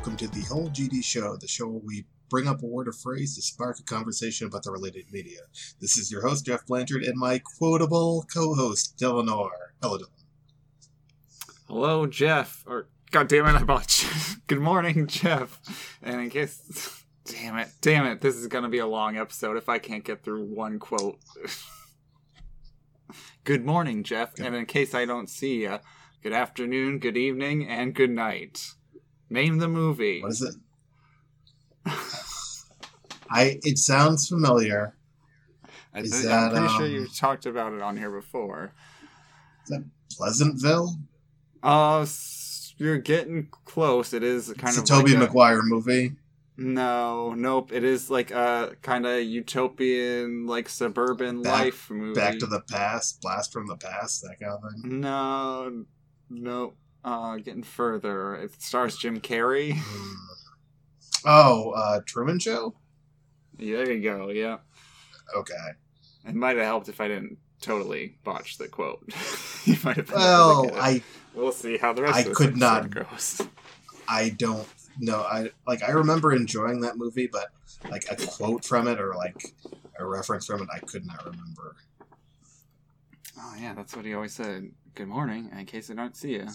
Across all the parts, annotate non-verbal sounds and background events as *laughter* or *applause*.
welcome to the Whole GD Show, the show where we bring up a word or phrase to spark a conversation about the related media. This is your host, Geoff Blanchard, and my quotable co host, Dylan Orr. Hello, Dylan. Hello, Geoff. Or, God damn it, I bought Jeff. *laughs* Good morning, Geoff. And in case. Damn it, damn it, this is going to be a long episode if I can't get through one quote. *laughs* good morning, Geoff. And in case I don't see you, good afternoon, good evening, and good night. Name the movie. What is it? I. It sounds familiar. Is I'm pretty sure um, you've talked about it on here before. Is that Pleasantville? Uh, you're getting close. It is kind It's a of Tobey like a- Maguire movie. No, nope. It is like a kind of utopian, like suburban Back- life movie. Back to the Past, Blast from the Past, that kind of thing. No, no. Uh, getting further. It stars Jim Carrey. *laughs* Oh, uh, Truman Show? there you go. Yeah, Okay. it might have helped if I didn't totally botch the quote. *laughs* you might have. been able to Well. I we'll see how the rest I of could not- goes. I don't know. I like I remember enjoying that movie, but like a quote from it or like a reference from it, I could not remember. Oh yeah, that's what he always said. Good morning, in case I don't see you.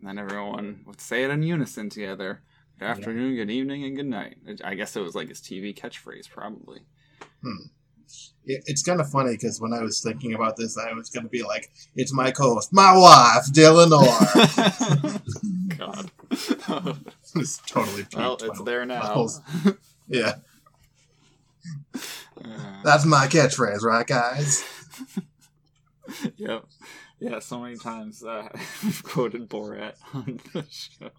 And then everyone would say it in unison together. Good Yeah. afternoon, good evening, and good night. I guess it was like his TV catchphrase, probably. It, it's kind of funny because when I was thinking about this, I was going to be like, "It's my co-host, my wife, Dylan Orr." *laughs* *laughs* God. *laughs* it's totally well, it's my- there now. whole- Yeah, Uh, that's my catchphrase, right, guys? yep. Yeah, so many times uh, *laughs* we've quoted Borat *laughs* on the show.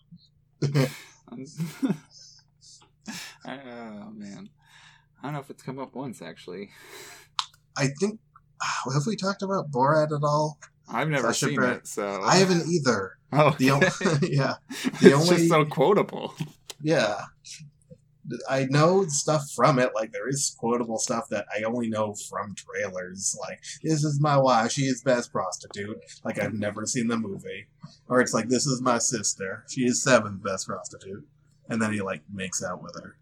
*laughs* oh man, I don't know if it's come up once actually. I think *sighs* have we talked about Borat at all? I've never Sacha seen it, so I haven't either. Oh, The okay. only, yeah, it's the only- just so quotable. yeah. I know stuff from it. Like there is quotable stuff that I only know from trailers. Like this is my wife. She is best prostitute. Like I've never seen the movie. Or it's like this is my sister. She is seventh best prostitute. And then he like makes out with her.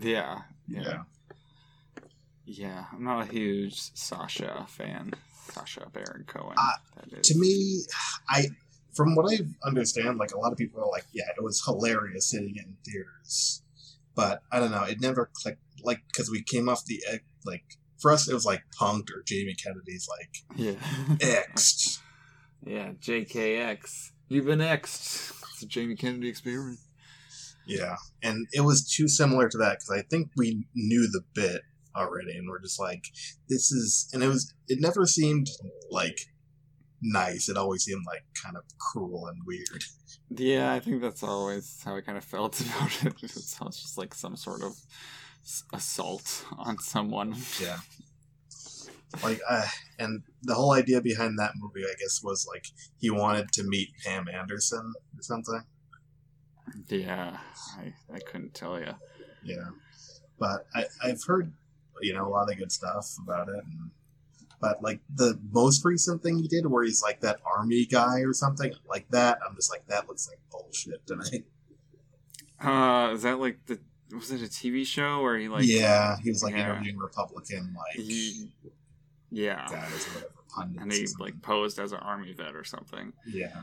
Yeah, Yeah. yeah, yeah. I'm not a huge Sacha fan. Sacha Baron Cohen. Uh. To me, I from what I understand, like a lot of people are like, yeah, it was hilarious sitting in theaters. But I don't know, it never clicked. Like because we came off the like for us, it was like Punked or Jamie Kennedy's like yeah, Xed. *laughs* yeah. JKX. You've been Xed. It's a Jamie Kennedy experience. Yeah, and it was too similar to that because I think we knew the bit already, and we're just like, this is, and it was, it never seemed like nice. It always seemed like kind of cruel and weird. Yeah, I think that's always how I kind of felt *laughs* about it. It sounds just like some sort of assault on someone. Yeah. Like, uh, and the whole idea behind that movie, I guess, was like he wanted to meet Pam Anderson or something. Yeah, I, I couldn't tell you. Yeah, but I, I've heard, you know, a lot of good stuff about it. And, but like the most recent thing he did, where he's like that army guy or something like that, I'm just like, that looks like bullshit tonight. Uh, is that like the was it a TV show where he like yeah, he was like yeah. interviewing Republican like he, yeah, guys or whatever. pundits and he like posed as an army vet or something. yeah,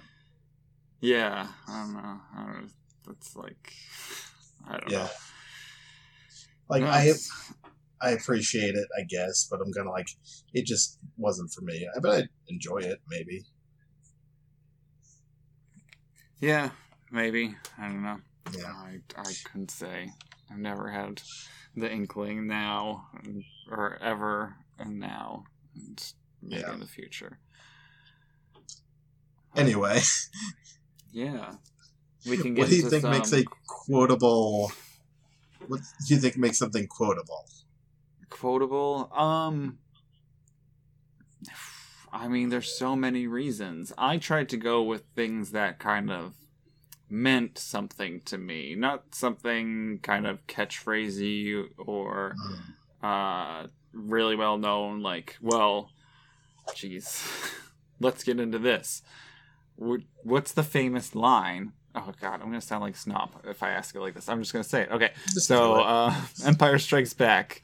Yeah, I don't know. I don't know. That's like I don't yeah. know. Like No, I, it's- I appreciate it, I guess, but I'm gonna like, it just wasn't for me. I bet I'd enjoy it, maybe. yeah, maybe I don't know. Yeah, I, I couldn't say. I've never had the inkling now or ever and now and maybe Yeah. in the future. Anyway, Yeah. *laughs* We can get what do you think some- makes a quotable? What do you think makes something quotable? Quotable um i mean there's so many reasons i tried to go with things that kind of meant something to me not something kind of catchphrasy or uh really well known like well jeez *laughs* let's get into this what's the famous line Oh God, I'm gonna sound like snob if I ask it like this. I'm just gonna say it. Okay, so uh, *laughs* Empire Strikes Back.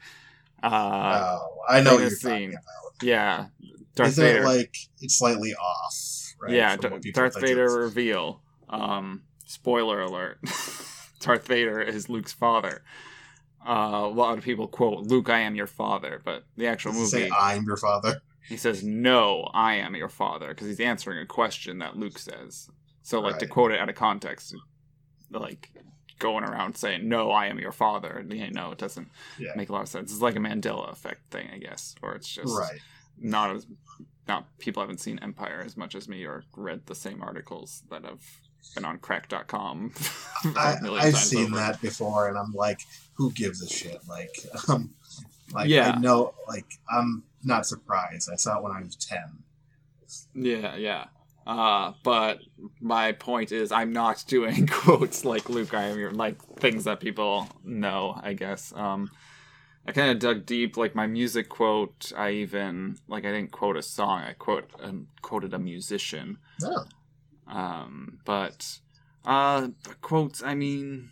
Uh, oh, I know you're scene. yeah, Darth Isn't Vader. it like it's slightly off? Right, yeah, D- Darth Vader is? reveal. Um, spoiler alert: *laughs* Darth Vader is Luke's father. Uh, a lot of people quote Luke, "I am your father," but the actual Does movie, say I'm your father. he says, "No, I am your father," because he's answering a question that Luke says. So, like to quote it out of context, like going around saying, "No, I am your father," you know, it doesn't Yeah. make a lot of sense. It's like a Mandela effect thing, I guess, or it's just Right. not as not people haven't seen Empire as much as me or read the same articles that have been on cracked.com. *laughs* I, I've seen over. that before, and I'm like, who gives a shit? Like, *laughs* um, like Yeah. I know, like I'm not surprised. I saw it when I was ten. Yeah, yeah. Uh, but my point is, I'm not *laughs* doing quotes like Luke. I am your like things that people know. I guess. Um, I kind of dug deep. Like my music quote, I even like I didn't quote a song. I quote um, quoted a musician. Oh, Um, but uh, quotes. I mean,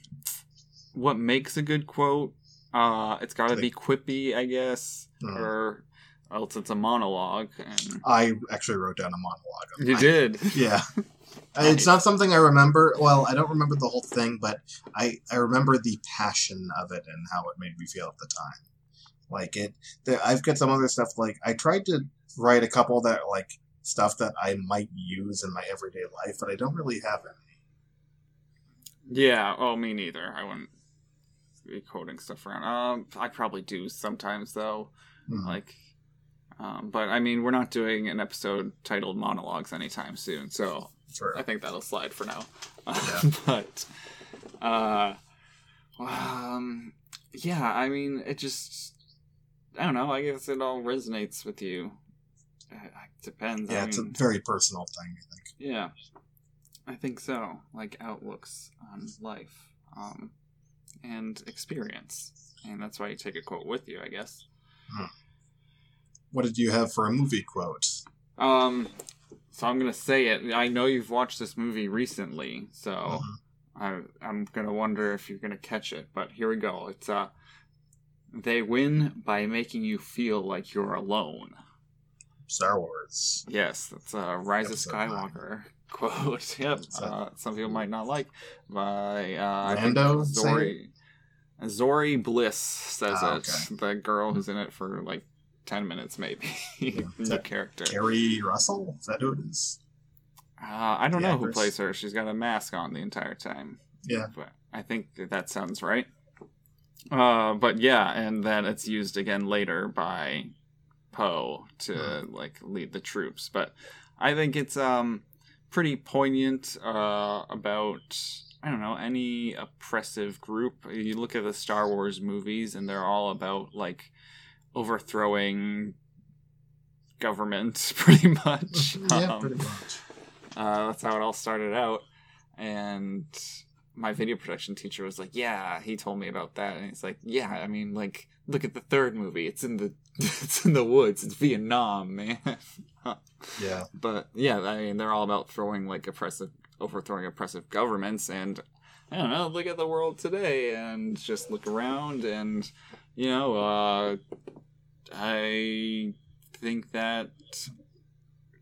what makes a good quote? Uh, it's got to be quippy, I guess, Hmm. or else it's a monologue. And I actually wrote down a monologue. you mine. did. *laughs* Yeah. *laughs* It's not something I remember. Well, I don't remember the whole thing, but I I remember the passion of it and how it made me feel at the time. Like it, there, I've got some other stuff. Like I tried to write a couple that like stuff that I might use in my everyday life, but I don't really have any. Yeah. Oh, me neither. I wouldn't be quoting stuff around. Um, I probably do sometimes though. Hmm. Like, um, but I mean, we're not doing an episode titled monologues anytime soon, so I think that'll slide for now. Yeah. *laughs* but, uh, um, yeah. I mean, it just. I don't know. I guess it all resonates with you. It depends. yeah, I it's a very personal thing. I think. yeah, I think so. Like outlooks on life, um, and experience, and that's why you take a quote with you, I guess. What did you have for a movie quote? Um, so I'm gonna say it. I know you've watched this movie recently, so Mhm. I, I'm gonna wonder if you're gonna catch it. But here we go. It's uh, they win by making you feel like you're alone. Star Wars. Yes, that's a Rise of Episode nine. Skywalker *laughs* quote. *laughs* Yep. Uh, some people might not like by uh, I Lando Zorii. Zorii Bliss says Ah, it. The girl who's in it for like ten minutes, maybe. *laughs* Is New character. Keri Russell. Is that who it is? Uh, I don't The know who plays her. She's got a mask on the entire time. Yeah. But I think that, that sounds right. Uh, but yeah, and then it's used again later by Poe to like lead the troops. But I think it's um pretty poignant uh, about I don't know any oppressive group. You look at the Star Wars movies, and they're all about like overthrowing government, *laughs* pretty much. *laughs* yeah, Um, pretty much. uh, that's how it all started out. And my video production teacher was like, "Yeah," he told me about that, and he's like, "Yeah, I mean, like, look at the third movie. It's in the, *laughs* it's in the woods. It's Vietnam, man." Yeah. but yeah, I mean, they're all about throwing like oppressive, overthrowing oppressive governments, and I don't know. Look at the world today, and just look around, and you know, uh, I think that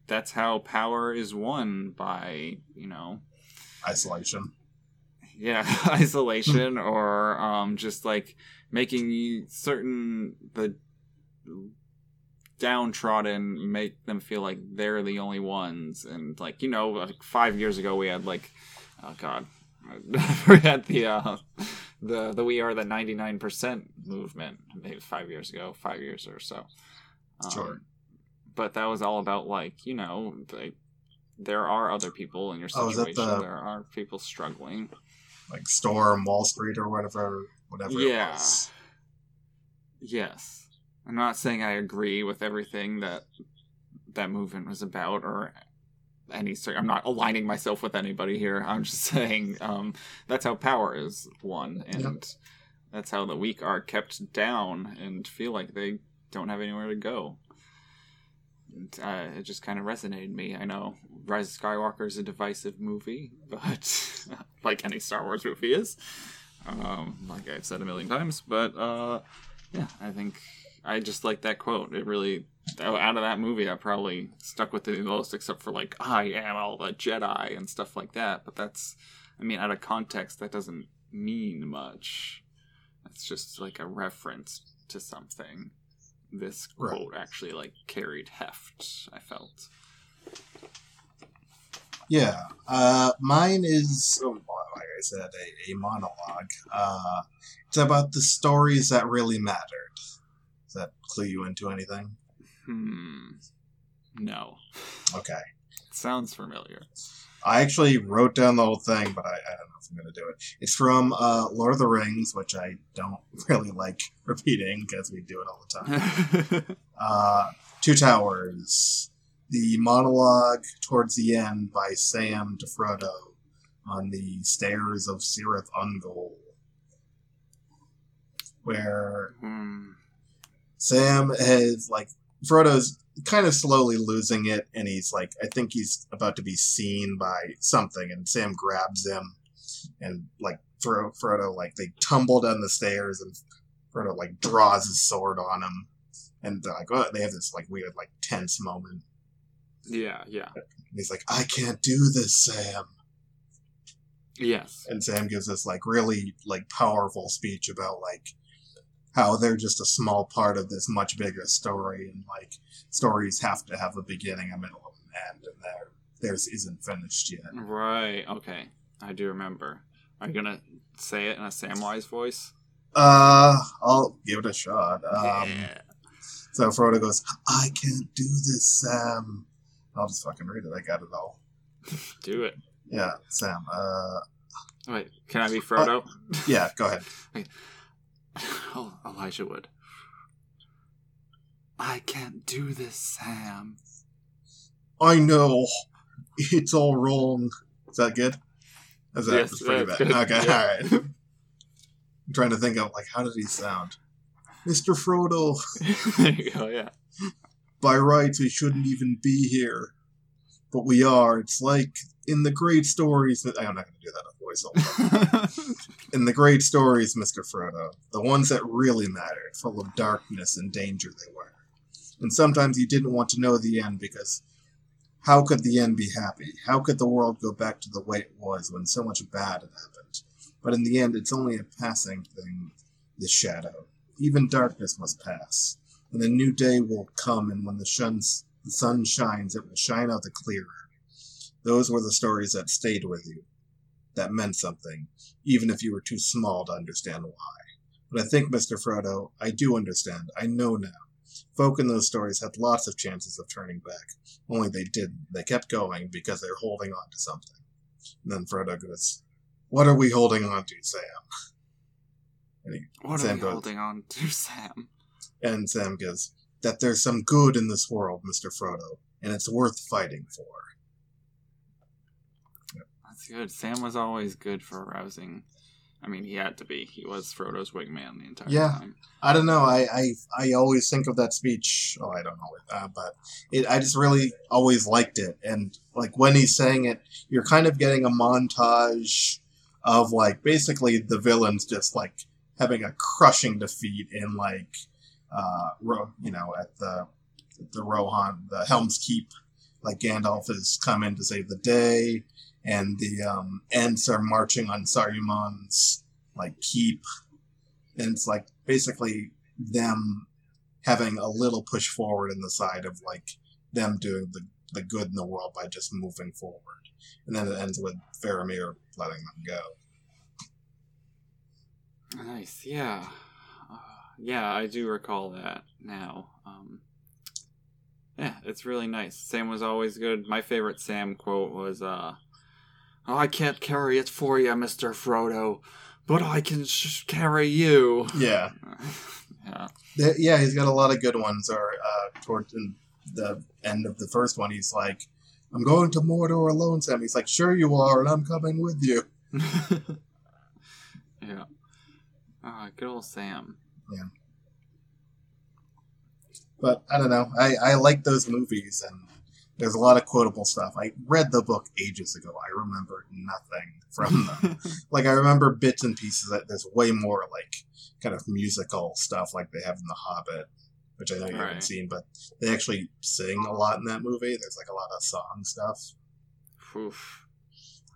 that's how power is won by you know. Isolation. yeah *laughs* isolation *laughs* or um just like making certain the downtrodden make them feel like they're the only ones. And like you know like five years ago we had like oh god. *laughs* We had the uh the the we are the 99% movement maybe five years ago five years or so um, Sure. but that was all about like you know like there are other people in your Oh, situation the- there are people struggling Like Storm, Wall Street, or whatever, whatever Yeah. it was. Yes. I'm not saying I agree with everything that that movement was about or any sort I'm not aligning myself with anybody here. I'm just *laughs* saying um, that's how power is won and that's how the weak are kept down and feel like they don't have anywhere to go. uh, it just kind of resonated me. I know Rise of Skywalker is a divisive movie, *laughs* but like any Star Wars movie is, um, like I've said a million times. But uh, yeah, I think I just like that quote. It really out of that movie, I probably stuck with it the most, except for like I am all the Jedi and stuff like that. But that's, I mean, out of context, that doesn't mean much. It's just like a reference to something. This Right. quote actually like carried heft. I felt. Yeah, uh, mine is, oh, well, like I said, a, a monologue. Uh, it's about the stories that really mattered. Does that clue you into anything? Hmm. No. Okay. Sounds familiar. I actually wrote down the whole thing, but I, I don't know if I'm going to do it. It's from uh, Lord of the Rings, which I don't *laughs* really like repeating because we do it all the time. *laughs* uh, Two Towers, the monologue towards the end by Sam to Frodo on the stairs of Cirith Ungol, where hmm. Sam has like Frodo's kind of slowly losing it, and he's like, I think he's about to be seen by something, and Sam grabs him, and like Fro- Frodo like they tumble down the stairs, and Frodo like draws his sword on him, and they're like, oh, they have this like weird like tense moment. Yeah. Yeah. And he's like, I can't do this, Sam. Yes. And Sam gives this like really like powerful speech about like how they're just a small part of this much bigger story, and like stories have to have a beginning, a middle, and an end, and their theirs isn't finished yet. Right. Okay. I do remember. Are you gonna say it in a Samwise voice? Uh, I'll give it a shot. Um, yeah. So Frodo goes, I can't do this, Sam. I'll just fucking read it. I got it all. *laughs* Do it. Yeah, Sam. Uh, Wait. Can I be Frodo? yeah, go ahead. *laughs* *laughs* oh, Elijah Wood. I can't do this, Sam. I know. It's all wrong. Is that good? Is that Yes, that's pretty that's bad? good. Okay, Yeah. all right. I'm trying to think of like how did he sound? Mr. Frodo, *laughs* there you go. Yeah. by rights we shouldn't even be here. But we are. It's like in the great stories I'm not gonna do that in voice *laughs* all the in the great stories, Mr. Frodo, the ones that really mattered, full of darkness and danger they were. And sometimes you didn't want to know the end because how could the end be happy? How could the world go back to the way it was when so much bad had happened? But in the end, it's only a passing thing, The shadow. Even darkness must pass. And a new day will come, and when the, shuns, the sun shines, it will shine out the clearer. Those were the stories that stayed with you, that meant something, even if you were too small to understand why. But I think, Mr. Frodo, I do understand. I know now. Folk in those stories had lots of chances of turning back, only they didn't. They kept going because they're holding on to something. And then Frodo goes, What are we holding on to, Sam? what are we goes- holding on to, Sam? And Sam goes, That there's some good in this world, Mr. Frodo, and it's worth fighting for. That's good. Sam was always good for arousing. I mean, he had to be. He was Frodo's wingman the entire Yeah. time. I don't know. I, I I always think of that speech. Oh, I don't know, uh, but it, I just really always liked it. And like when he's saying it, you're kind of getting a montage of like basically the villains just like having a crushing defeat in like uh Ro- you know at the the Rohan the Helm's Keep. Like Gandalf has come in to save the day, and the um, are marching on Saruman's like keep and it's like basically them having a little push forward in the side of like them doing the, the good in the world by just moving forward. And then it ends with Faramir letting them go. Nice. Yeah. Uh, yeah, I do recall that now. Um, yeah, it's really nice. Sam was always good. My favorite Sam quote was, uh, I can't carry it for you, Mr. Frodo, but I can sh- carry you. Yeah. *laughs* yeah. Yeah, he's got a lot of good ones. Or uh, toward the end of the first one, he's like, I'm going to Mordor alone, Sam. He's like, Sure you are, and I'm coming with you. *laughs* yeah. Ah, good old Sam. Yeah. But I don't know. I, I like those movies, and there's a lot of quotable stuff. I read the book ages ago. I remember nothing from *laughs* them. like I remember bits and pieces. That there's way more like kind of musical stuff like they have in The Hobbit, which I know you Right. haven't seen, but they actually sing a lot in that movie. There's like a lot of song stuff, Oof.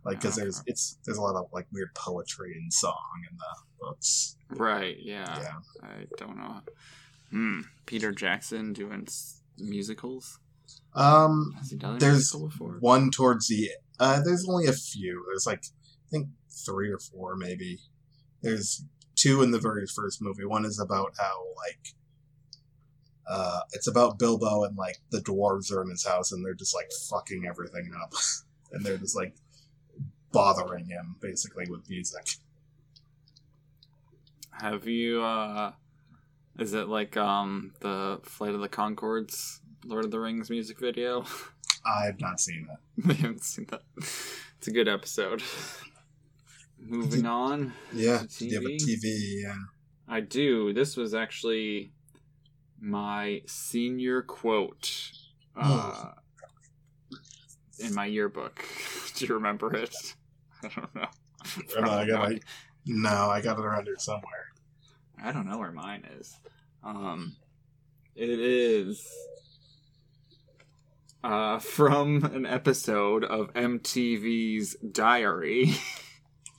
like because Okay. there's it's there's a lot of like weird poetry and song in the books. Right. Yeah. Yeah. I don't know. Hmm. Peter Jackson doing musicals. Um, Has he done a There's one towards the uh there's only a few. There's like i think three or four maybe. There's two in the very first movie. One is about how like uh it's about bilbo and like the dwarves are in his house and they're just like fucking everything up. *laughs* And they're just like bothering him basically with music. Have you? uh Is it like um the Flight of the Conchords, Lord of the Rings music video? *laughs* i've not seen it I *laughs* haven't seen that. It's a good episode. *laughs* Moving on. yeah do you have a TV? tv yeah I do. This was actually my senior quote uh, in my yearbook. Do you remember it? I don't know. I, know, I got it no i got it around here somewhere I don't know where mine is. Um, it is uh, from an episode of MTV's Diary,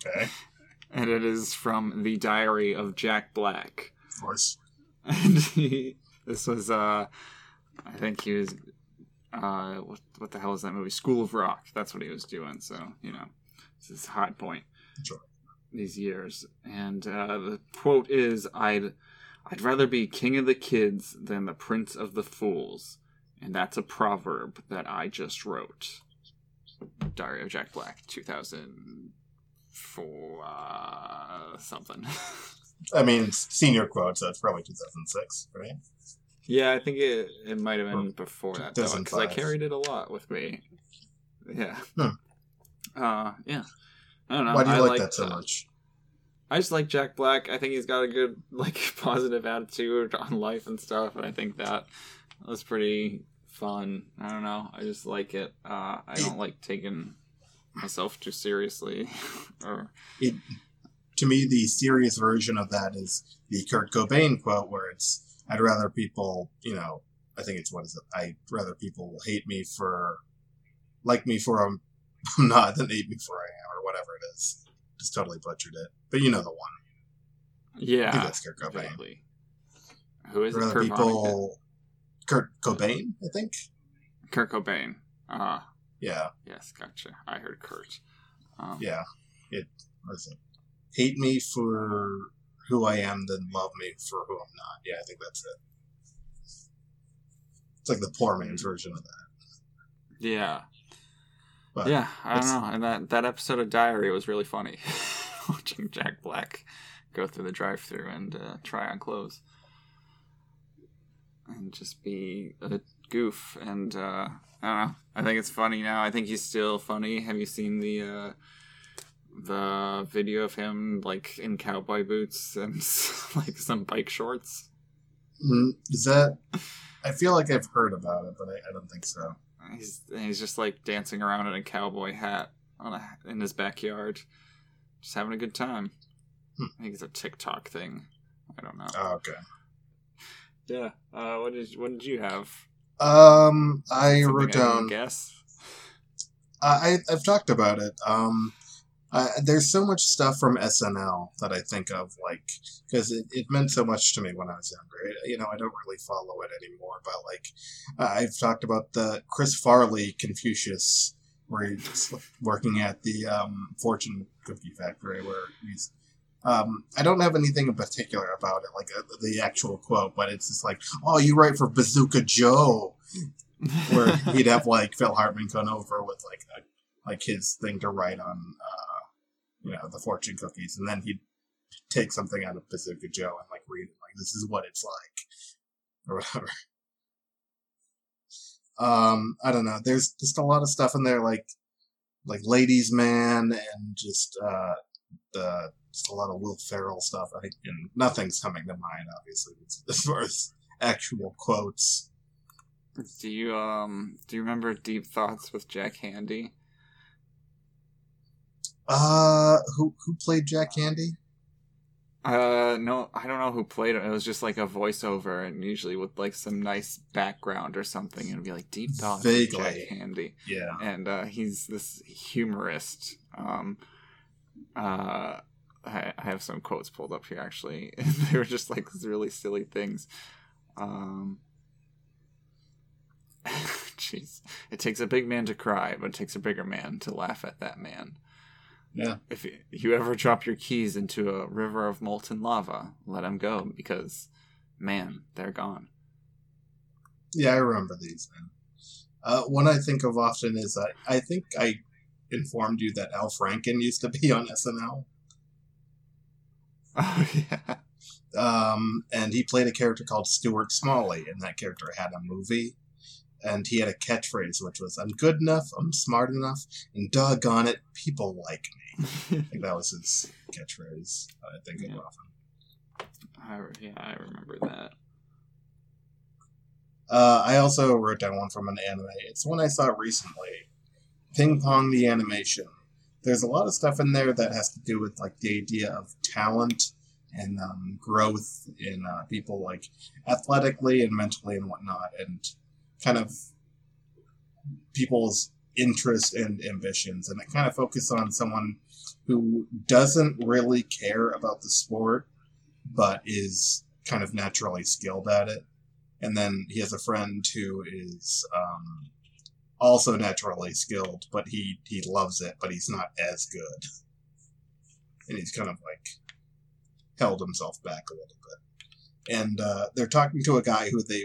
okay. *laughs* And it is from the Diary of Jack Black. of course. And he, this was uh i think he was uh what, what the hell is that movie? School of rock. That's what he was doing so you know it's his hot point Sure. these years. And uh the quote is i'd i'd rather be king of the kids than the prince of the fools and that's a proverb that i just wrote diary of jack black 2004 uh, something *laughs* I mean, senior quote, so it's probably 2006, right? Yeah, I think it it might have been Or before that though, because I carried it a lot with me. Yeah. Hmm. Uh, yeah. I don't know. Why do you I like that so much? I just like Jack Black. I think he's got a good, *laughs* like, positive attitude on life and stuff, and I think that was pretty fun. I don't know. I just like it. Uh, I don't like taking myself too seriously. *laughs* or It, to me, the serious version of that is the Kurt Cobain quote, where it's, I'd rather people, you know, I think it's what is it? I'd rather people hate me for, like me for *laughs* I'm, not than hate me for I am, or whatever it is. Just totally butchered it. But you know the one. I think yeah, that's Kurt Cobain. exactly. Who is? Kurt people. Kurt Cobain, I think. Kurt Cobain. Ah, Yeah, yes, gotcha. I heard Kurt. Um, yeah. It what is it? Hate me for who I am, then love me for who I'm not. Yeah, I think that's it. It's like the poor man's version of that. Yeah. But yeah, I don't know. And that that episode of Diary was really funny. *laughs* Watching Jack Black go through the drive-through and uh, try on clothes, and just be a goof. And uh, I don't know. I think it's funny now. I think he's still funny. Have you seen the uh, the video of him like in cowboy boots *laughs* and like some bike shorts? Mm, Is that? I feel like I've heard about it, but I, I don't think so. He's he's just like dancing around in a cowboy hat on a, in his backyard, just having a good time. Hmm. I think it's a TikTok thing. I don't know. Oh, okay. Yeah. Uh, what did what did you have? Um, I Something wrote down. Guess. I I've talked about it. Um, I, there's so much stuff from SNL that I think of, like, because it, it meant so much to me when I was younger. It- you know, I don't really follow it anymore, but like, uh, I've talked about the Chris Farley Confucius, where he's working at the um, fortune cookie factory, where he's. Um, I don't have anything in particular about it, like uh, the actual quote, but it's just like, "Oh, you write for Bazooka Joe," where *laughs* he'd have like Phil Hartman come over with like a, like his thing to write on, uh, you know, the fortune cookies, and then he'd take something out of Bazooka Joe and like read it, like this is what it's like, or whatever. Um, I don't know. There's just a lot of stuff in there, like like Ladies Man, and just uh, the just a lot of Will Ferrell stuff. I think, and nothing's coming to mind, obviously, *laughs* as- far as actual quotes. Do you um do you remember Deep Thoughts with Jack Handey? Uh, who who played Jack Handey? Uh, no, I don't know who played it. It was just like a voiceover, and usually with like some nice background or something. It'd be like Deep Thoughts with Jack Handey, Yeah. and uh, he's this humorist. Um, uh, I, I have some quotes pulled up here actually. *laughs* they were just like these really silly things. Um, *laughs* jeez, it takes a big man to cry, but it takes a bigger man to laugh at that man. Yeah. If you- you ever drop your keys into a river of molten lava, let them go because, man, they're gone. Yeah, I remember these, man. Uh, one I think of often is I, I think I informed you that Al Franken used to *laughs* be on SNL. Oh yeah. Um, and he played a character called Stuart Smalley, and that character had a movie. And he had a catchphrase which was, I'm good enough, I'm smart enough, and doggone it, people like me. *laughs* I think that was his catchphrase I think of Yeah. often. I, yeah, I remember that. Uh, I also wrote down one from an anime. It's one I saw recently. Ping Pong the Animation. There's a lot of stuff in there that has to do with like the idea of talent and um, growth in uh, people like athletically and mentally and whatnot, and kind of people's interests and ambitions. And it kind of focuses on someone who doesn't really care about the sport, but is kind of naturally skilled at it and then he has a friend who is um, also naturally skilled, but he he loves it, but he's not as good, and he's kind of like held himself back a little bit. And uh, they're talking to a guy who they,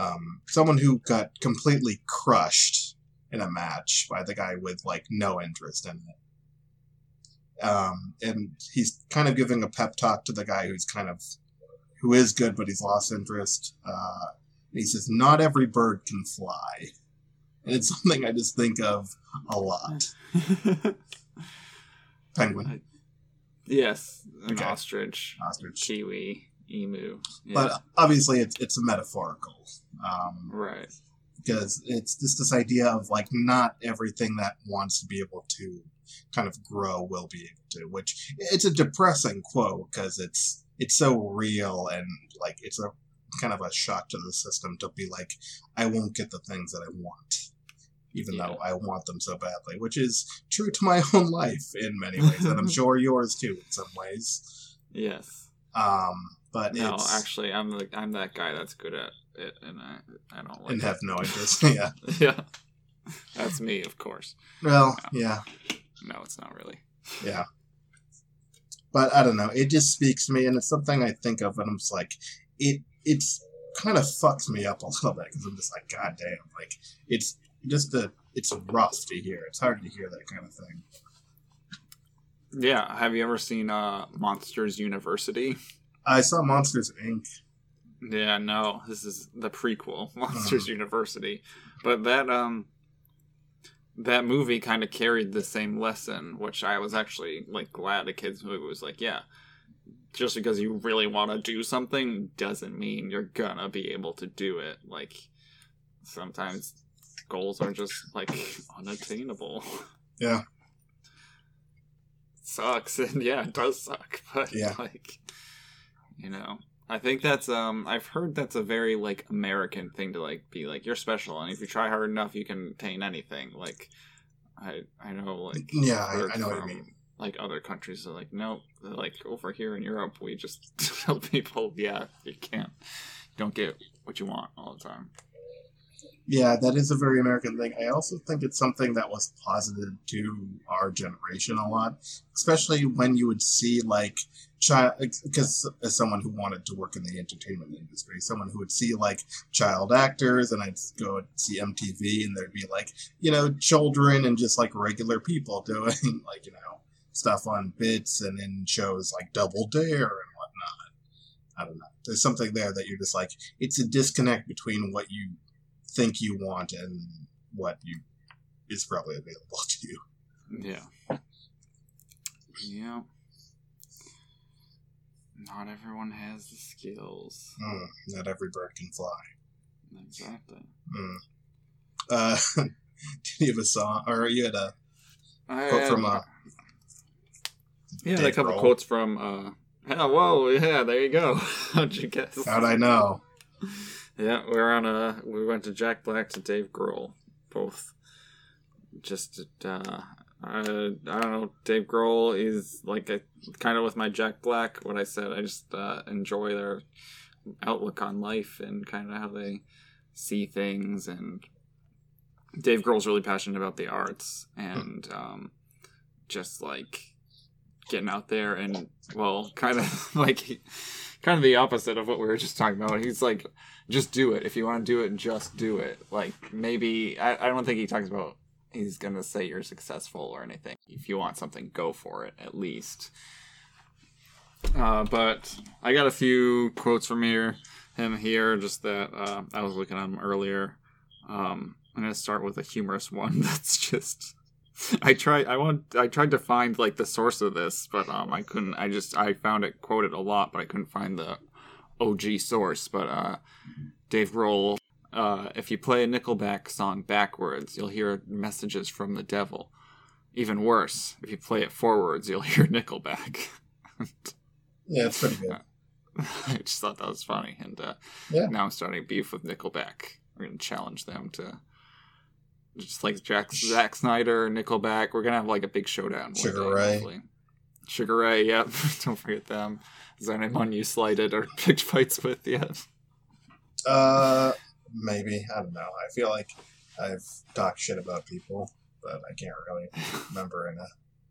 um, someone who got completely crushed in a match by the guy with like no interest in it. Um, and he's kind of giving a pep talk to the guy who's kind of who is good, but he's lost interest. Uh, he says, "Not every bird can fly," and it's something I just think of a lot. *laughs* Penguin, yes, an Okay. ostrich, ostrich, kiwi, emu. Yeah. but obviously it's it's a metaphorical um, right. because it's just this idea of like not everything that wants to be able to kind of grow will be able to. Which it's a depressing quote because it's it's so real and like it's a kind of a shock to the system to be like, I won't get the things that I want, even though I want them so badly, which is true to my *laughs* own life in many ways, and I'm *laughs* sure yours too in some ways. Yes. Um, but No, it's actually, I'm the I'm that guy that's good at it, and I I don't like and it. have no *laughs* interest. yeah. yeah. That's me, of course. Well, yeah, No, it's not really. yeah. But I don't know. It just speaks to me, and it's something I think of, and I'm just like, it. It's kind of fucks me up a little bit because I'm just like, God damn, like it's just a. It's rough to hear. It's hard to hear that kind of thing. Yeah. Have you ever seen uh Monsters University? I saw Monsters Inc. Yeah, no, this is the prequel, *laughs* Uh-huh. Monsters University. But that um that movie kind of carried the same lesson, which I was actually like glad a kids movie was like, yeah, just because you really want to do something doesn't mean you're gonna be able to do it. Like sometimes goals are just like unattainable. Yeah. Sucks *laughs* and yeah, it does suck, *laughs* but Yeah. like you know, I think that's um I've heard that's a very like American thing to like be like you're special and if you try hard enough you can attain anything. Like I I know like Yeah, I, I know what you mean. Like other countries are like nope. Like over here in Europe we just *laughs* tell people yeah you can't you don't get what you want all the time. Yeah, that is a very American thing. I also think it's something that was posited to our generation a lot, especially when you would see like child because as someone who wanted to work in the entertainment industry, someone who would see like child actors, and I'd go see MTV, and there'd be like you know children and just like regular people *laughs* doing like you know stuff on bits and in shows like Double Dare and whatnot. I don't know. There's something there that you're just like it's a disconnect between what you think you want and what you is probably available to you. Yeah. Yeah. Not everyone has the skills. Mm, not every bird can fly. Exactly. Mm. Uh, *laughs* did you have a song, or you had a I quote had- from uh, yeah, Dave a couple Grohl? quotes from. uh yeah, whoa, yeah, there you go. *laughs* How'd you guess? How'd I know? *laughs* Yeah, we're on a. We went to Jack Black to Dave Grohl, both. Just, uh, I, I don't know. Dave Grohl is like a kind of with my Jack Black. What I said, I just uh, enjoy their outlook on life and kind of how they see things. And Dave Grohl's really passionate about the arts and um, just like getting out there and well, kind of *laughs* like kind of the opposite of what we were just talking about. He's like, just do it. If you want to do it, just do it. Like maybe I, I don't think he talks about he's gonna say you're successful or anything. If you want something, go for it at least. Uh, but I got a few quotes from here, him here, just that uh, I was looking at him earlier. Um, I'm gonna start with a humorous *laughs* one. That's just *laughs* I tried. I want. I tried to find like the source of this, but um, I couldn't. I just I found it quoted a lot, but I couldn't find the OG source. But uh, Dave Grohl, uh, if you play a Nickelback song backwards, you'll hear messages from the devil. Even worse, if you play it forwards, you'll hear *laughs* Nickelback. Yeah, it's pretty good. *laughs* I just thought that was funny, and uh, Yeah. now I'm starting beef with Nickelback. We're gonna challenge them to just like Jack Zack Snyder, Nickelback. We're gonna have like a big showdown. Sugar day, Ray. hopefully. Sugar Ray, yep. *laughs* Don't forget them. Is there anyone you slighted or picked *laughs* fights with yet? Uh, maybe I don't know. I feel like I've talked shit about people, but I can't really remember. In a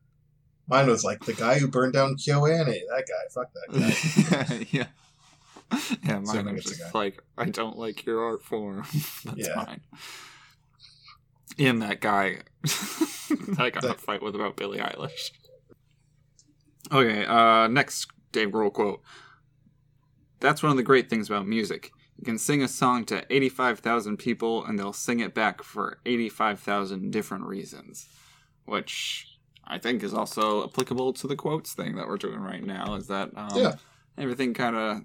*laughs* mine was like the guy who burned down KyoAni. That guy. Fuck that guy. yeah. Yeah, mine maybe was just like, I don't like your art form. That's Yeah. mine. And that guy *laughs* I got in a fight with about Billie Eilish. Okay, uh, next Dave Grohl quote. That's one of the great things about music. You can sing a song to 85,000 people and they'll sing it back for 85,000 different reasons. Which I think is also applicable to the quotes thing that we're doing right now. Is that um, Yeah. everything kind of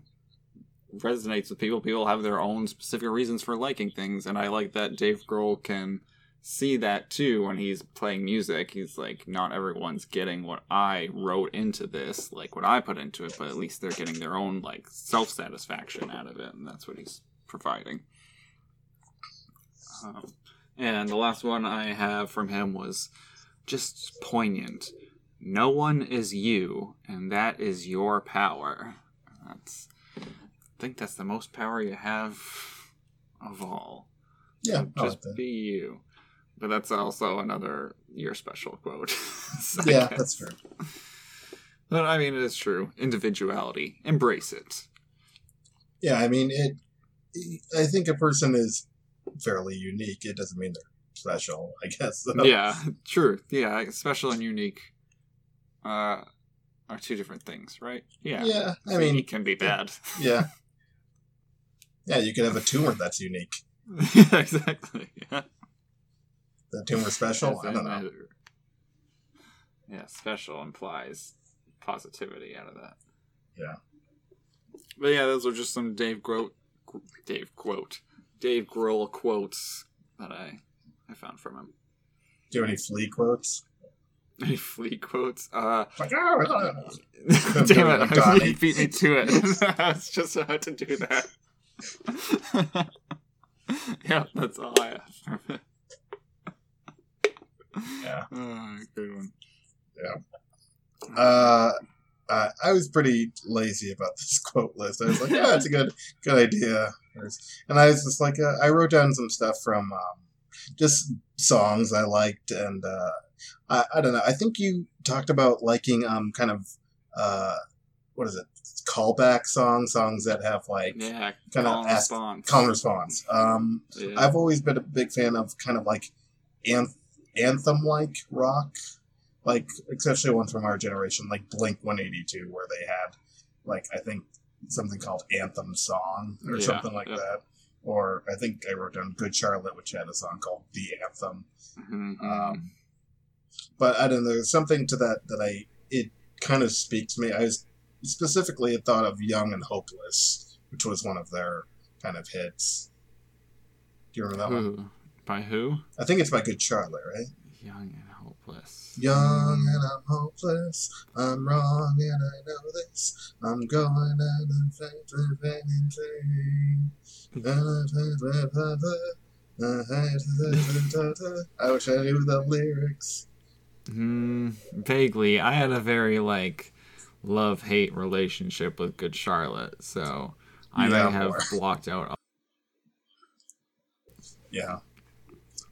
resonates with people. People have their own specific reasons for liking things, and I like that Dave Grohl can see that too when he's playing music. He's like, not everyone's getting what I wrote into this, like what I put into it, but at least they're getting their own like self satisfaction out of it, and that's what he's providing. Um, and the last one I have from him was just poignant. No one is you, and that is your power. That's, I think that's the most power you have of all. Yeah, just be you. But that's also another your special quote. *laughs* I Yeah, that's true. But I mean, it is true. Individuality, embrace it. Yeah, I mean it. I think a person is fairly unique. It doesn't mean they're special. I guess. So, Yeah, true. Yeah, special and unique uh, are two different things, right? Yeah. Yeah, I So mean, it can be bad. yeah. *laughs* Yeah, you can have a tumor that's unique. yeah, *laughs* exactly. Yeah. The tumor special. I don't know. know. Yeah, special implies positivity out of that. Yeah. But yeah, those are just some Dave Grohl, Dave quote, Dave Grohl quotes that I I found from him. Do you have any flea quotes? Any Flea quotes? Uh, *laughs* Like, "Ah, *laughs* damn it! Donnie. You beat me to it. *laughs* I was just about to do that. yeah, that's all I have from it. Yeah. *laughs* Oh, good one. Uh, uh, I was pretty lazy about this *laughs* quote list. I was like, yeah, it's a good good idea. And I was just like, uh, I wrote down some stuff from um, just songs I liked, and uh, I, I don't know. I think you talked about liking um kind of uh, what is it? Callback songs, songs that have like Yeah, kind call of and ask, response. call and response. Um, Yeah. I've always been a big fan of kind of like anth- anthem like rock, like especially ones from our generation, like Blink 182, where they had like I think something called Anthem Song or Yeah, something like yeah. that. Or I think I wrote down Good Charlotte, which had a song called The Anthem. Mhm. Um, but I don't know, there's something to that that I it kind of speaks to me. I was specifically had thought of Young and Hopeless, which was one of their kind of hits. Do you remember that one? By who? I think it's by Good Charlotte, right? Young and hopeless. Young and I'm hopeless. I'm wrong and I know this. I'm going out and I wish I knew the lyrics. Hmm. Vaguely, I had a very like love hate relationship with Good Charlotte, so I Yeah, might have more. blocked out. Yeah,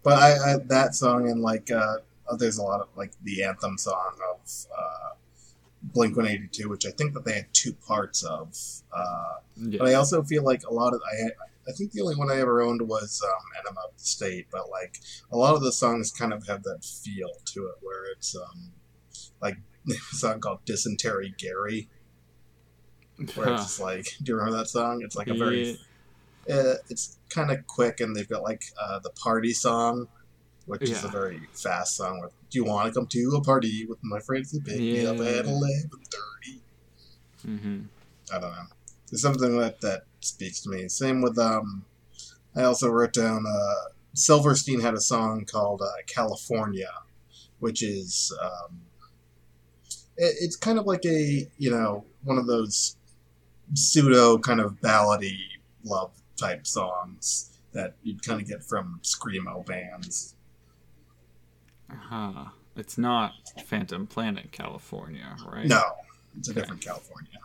but I, I that song and like uh, oh, there's a lot of like the anthem song of uh, Blink One Eighty Two, which I think that they had two parts of. Uh, Yeah. But I also feel like a lot of I I think the only one I ever owned was um, Enema of the State, but like a lot of the songs kind of have that feel to it, where it's um, like *laughs* a song called Dysentery Gary, where it's like, do you remember that song? It's like a very Yeah. Uh, it's kind of quick, and they've got like uh, the party song, which is a very fast song. With Do you want to come to a party with my friends to pick me up Yeah. at eleven thirty? hmm I don't know. There's something that that speaks to me. Same with um, I also wrote down uh, Silverstein had a song called uh, California, which is um, it, it's kind of like a you know one of those pseudo kind of ballady love type songs that you'd kind of get from screamo bands. Uh-huh. It's not Phantom Planet, California, right? No, it's a Okay. different California.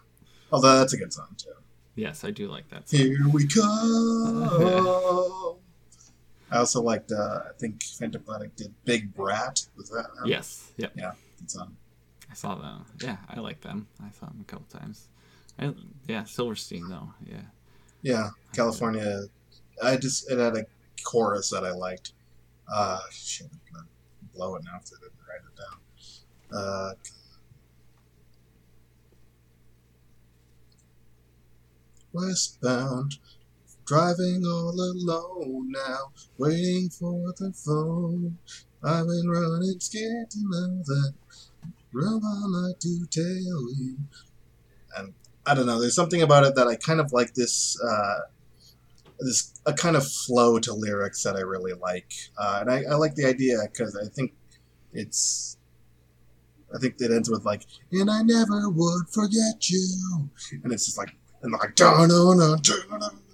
Although that's a good song too. Yes, I do like that. Song. Here we come. I also liked. Uh, I think Phantom Planet did Big Brat. Was that? them? Yes. Yep. Yeah. Good song. I saw them. Yeah, I like them. I saw them a couple times. I, yeah, Silverstein though. Yeah. Yeah, California. I just it had a chorus that I liked. Uh, shit, I'm gonna blow it now because I didn't write it down. Uh, westbound, driving all alone now, waiting for the phone. I've been running, scared to know that robot like to tell you. And I don't know. There's something about it that I kind of like this. Uh, this a kind of flow to lyrics that I really like, uh, and I, I like the idea because I think it's. I think it ends with like, and I never would forget you, and it's just like, and like, dun dun dun,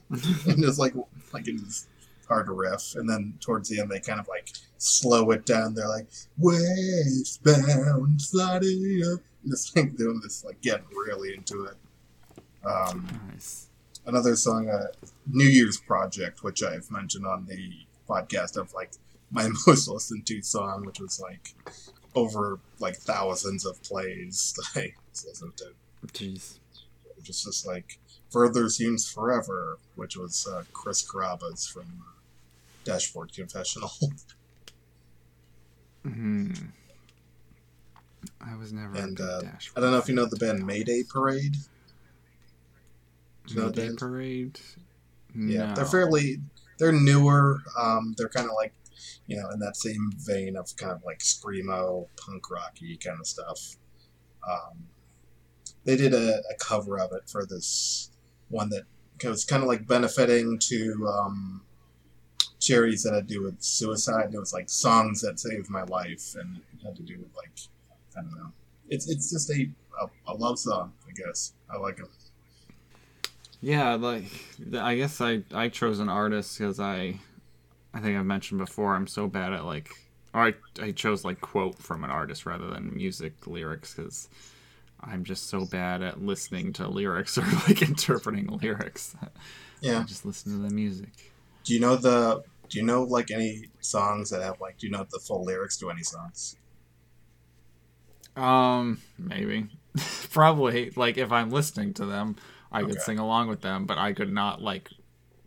and it's like, like it's hard to riff, and then towards the end they kind of like slow it down. They're like, westbound, sliding up, and it's like *laughs* doing this, like getting really into it. Um, Nice. another song, uh, New Year's Project, which I've mentioned on the podcast of like my *laughs* most listened to song, which was like over like thousands of plays *laughs* that I listened to. Jeez. Is just like Further Seems Forever, which was uh, Chris Carrabba's from Dashboard Confessional. *laughs* Hmm. I was never. And, uh, I don't know if you know the band Mayday Parade. Do you know Mayday that? Parade. Yeah, No. they're fairly they're newer. Um, they're kind of like you know in that same vein of kind of like screamo, punk rocky kind of stuff. Um, they did a, a cover of it for this one that was kind of like benefiting to um, charities that had to do with suicide. And it was like songs that saved my life, and it had to do with like I don't know. It's it's just a a, a love song, I guess. I like it. Yeah, like I guess I I chose an artist because I I think I've mentioned before I'm so bad at like or I I chose like quote from an artist rather than music lyrics because I'm just so bad at listening to lyrics *laughs* or like interpreting lyrics. I Yeah. just listen to the music. Do you know the? Do you know like any songs that have like? Do you know the full lyrics to any songs? Um, maybe, *laughs* probably like if I'm listening to them, I could Okay. sing along with them, but I could not like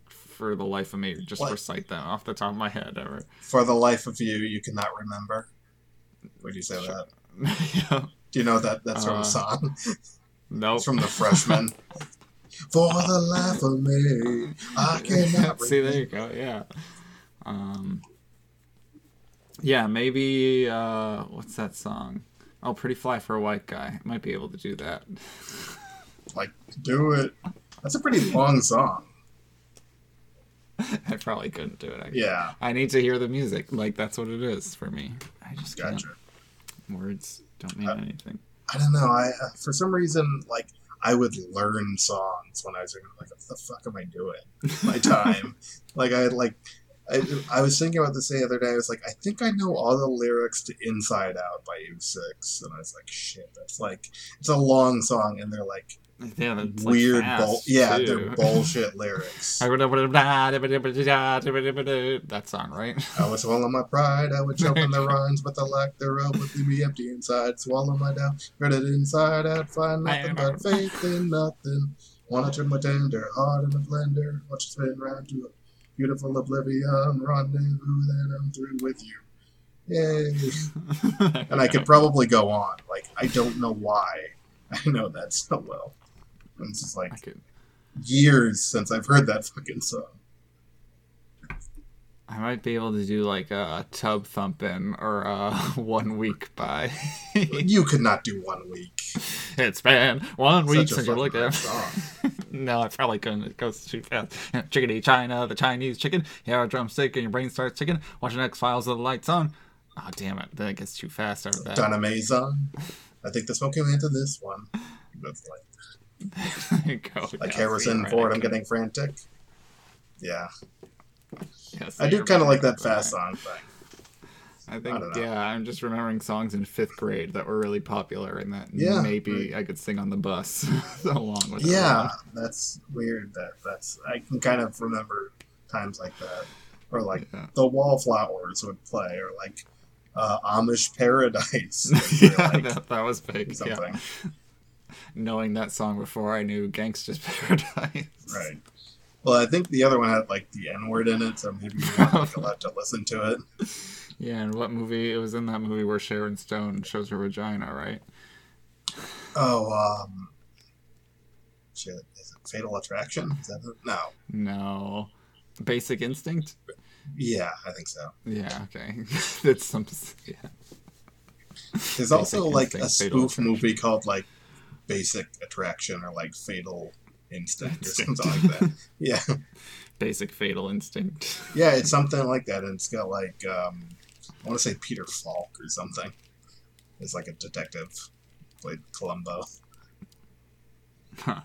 for the life of me just What? recite them off the top of my head ever. For the life of you, you cannot remember. Would you say Sure. that? *laughs* yeah. Do you know that that's from Uh, a song? Nope. It's from the freshman. *laughs* For the life of me, I *laughs* cannot See, there you go. Yeah. Um. Yeah, maybe. Uh, what's that song? Oh, "Pretty Fly for a White Guy." Might be able to do that. Like, do it. That's a pretty long song. I probably couldn't do it. Actually. Yeah, I need to hear the music. Like that's what it is for me. I just can't. gotcha. Words don't mean anything. I don't know. I uh, for some reason like I would learn songs when I was. Like, what the fuck am I doing? My *laughs* time. like I like. I, I was thinking about this the other day. I was like, I think I know all the lyrics to "Inside Out" by Eve 6, and I was like, shit, that's like it's a long song, and they're like Yeah, that's weird, like bull- yeah, too. they're *laughs* bullshit lyrics. that song, right? I would swallow my pride, I would choke on the *laughs* rhymes, but the lack thereof would leave me empty inside. Swallow my doubt, read it inside out, find nothing but faith in nothing. Wanna turn my tender heart in a blender, watch it spin round to a beautiful oblivion, rendezvous, then I'm through with you. Yay. *laughs* And I could probably go on. Like, I don't know why I know that so well. It's just like years since I've heard that fucking song. I might be able to do like a tub thumping or a *laughs* one week by. You could not do one week. *laughs* it's been one week Such a since you looked at. song. *laughs* no, I probably couldn't. It goes too fast. Chickadee China, the Chinese chicken. You have a drumstick and your brain starts ticking. Watching X Files with the lights on. Oh damn it! Then it gets too fast after that. I think the smoking man to this one. That's like, go. like Yeah, Harrison right, Ford, I I'm getting frantic. Yeah. I do kind of like that right. fast song thing. I I think, don't yeah, I'm just remembering songs in fifth grade that were really popular and that Yeah, maybe I could sing on the bus *laughs* along with Yeah, that's weird. That that's I can kind of remember times like that, or like Yeah. the Wallflowers would play, or like uh, Amish Paradise, *laughs* yeah, like that, that was big. Yeah. Knowing that song before I knew Gangsta's *laughs* Paradise. Right. Well, I think the other one had like the N word in it, so maybe you weren't like, allowed to listen to it. Yeah, and what movie? It was in that movie where Sharon Stone shows her vagina, right? Oh, um, shit, is it Fatal Attraction? Is that it? No. No. Basic Instinct? Yeah, I think so. Yeah, okay. *laughs* That's some. Yeah. There's also Basic like a Instinct, Fatal spoof movie called like Basic Attraction or like Fatal Instinct or something like that. *laughs* Yeah, Basic Fatal Instinct. yeah, it's something like that, and it's got like um, I want to say Peter Falk or something. It's like a detective played Columbo. Huh.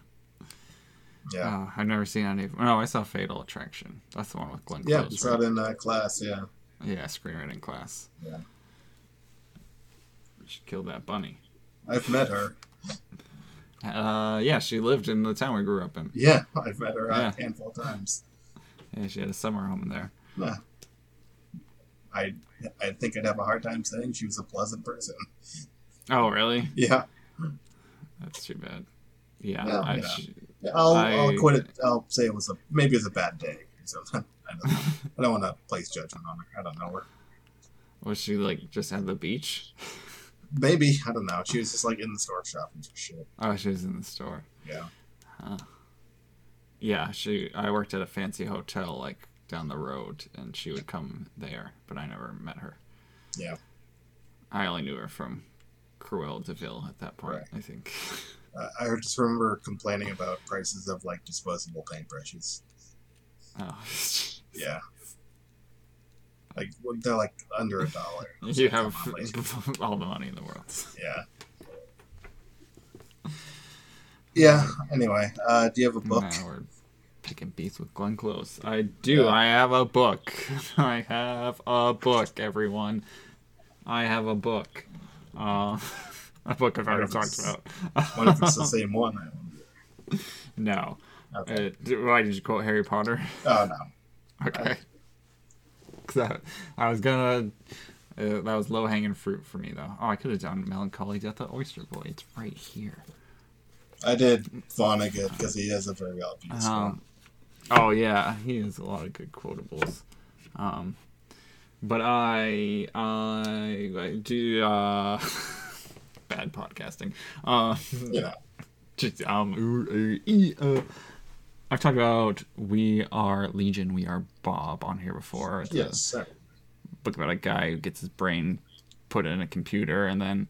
Yeah, Oh, I've never seen any. No, I saw Fatal Attraction. That's the one with Glenn yeah, Close. it's right? in uh, class. Yeah, Yeah, screenwriting class. Yeah. She killed that bunny. I've met her. Uh, yeah, she lived in the town we grew up in. Yeah, I've met her Yeah. a handful of times. Yeah, she had a summer home there. Yeah. I I think I'd have a hard time saying she was a pleasant person. Oh, really? Yeah, That's too bad. Yeah, Well, I, yeah. I'll, I- I'll quit it. I'll say it was a maybe it was a bad day. So *laughs* I don't. I don't want to place judgment on her. I don't know her. was she like just at the beach? *laughs* Maybe I don't know. She was just like in the store shopping for shit. Oh, she was in the store. Yeah. Yeah, she. I worked at a fancy hotel like down the road, and she would come there, but I never met her. Yeah. I only knew her from Cruella de Vil at that point. Right. I think. *laughs* Uh, I just remember complaining about prices of like disposable paintbrushes. Oh, *laughs* Yeah. Like they're like under a dollar. *laughs* You have on, *laughs* all the money in the world. Yeah. Yeah. Anyway, uh, do you have a book? Now we're picking beats with Glenn Close. I do. Yeah. I have a book. *laughs* I have a book, everyone. I have a book. Uh, a book I've already talked about. What if it's the same one? I no. Okay. Uh, why did you quote Harry Potter? Oh no. Okay. *laughs* 'Cause I, I was gonna. Uh, that was low hanging fruit for me, though. Oh, I could have done Melancholy Death of Oyster Boy. It's right here. I did Vonnegut because he has a very obvious one. Um, oh yeah, he has a lot of good quotables. Um, but I I, I do uh, *laughs* bad podcasting. Uh, know. *laughs* just, um, uh, e- uh, I've talked about We Are Legion, We Are Bob on here before. It's Yes. Book about a guy who gets his brain put in a computer and then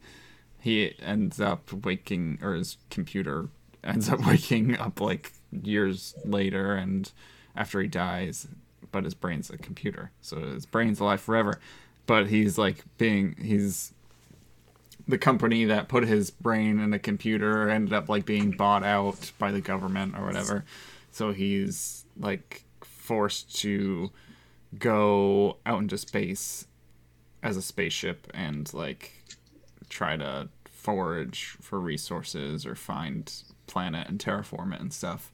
he ends up waking or his computer *laughs* ends up waking up like years later and after he dies, but his brain's a computer, so his brain's alive forever. But he's like being he's the company that put his brain in a computer ended up like being bought out by the government or whatever. So he's like forced to go out into space as a spaceship and like try to forage for resources or find planet and terraform it and stuff.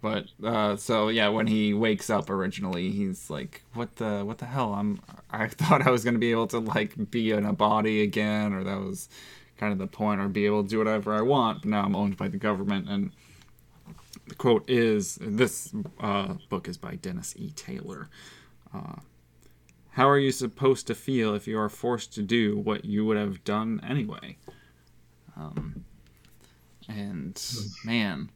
But uh, so yeah, when he wakes up originally, he's like, "What the what the hell? I'm I *laughs* thought I was gonna be able to like be in a body again, or that was kind of the point, or be able to do whatever I want. But now I'm owned by the government." And the quote is, "This uh, book is by Dennis E. Taylor." Uh, how are you supposed to feel if you are forced to do what you would have done anyway? Um, and man,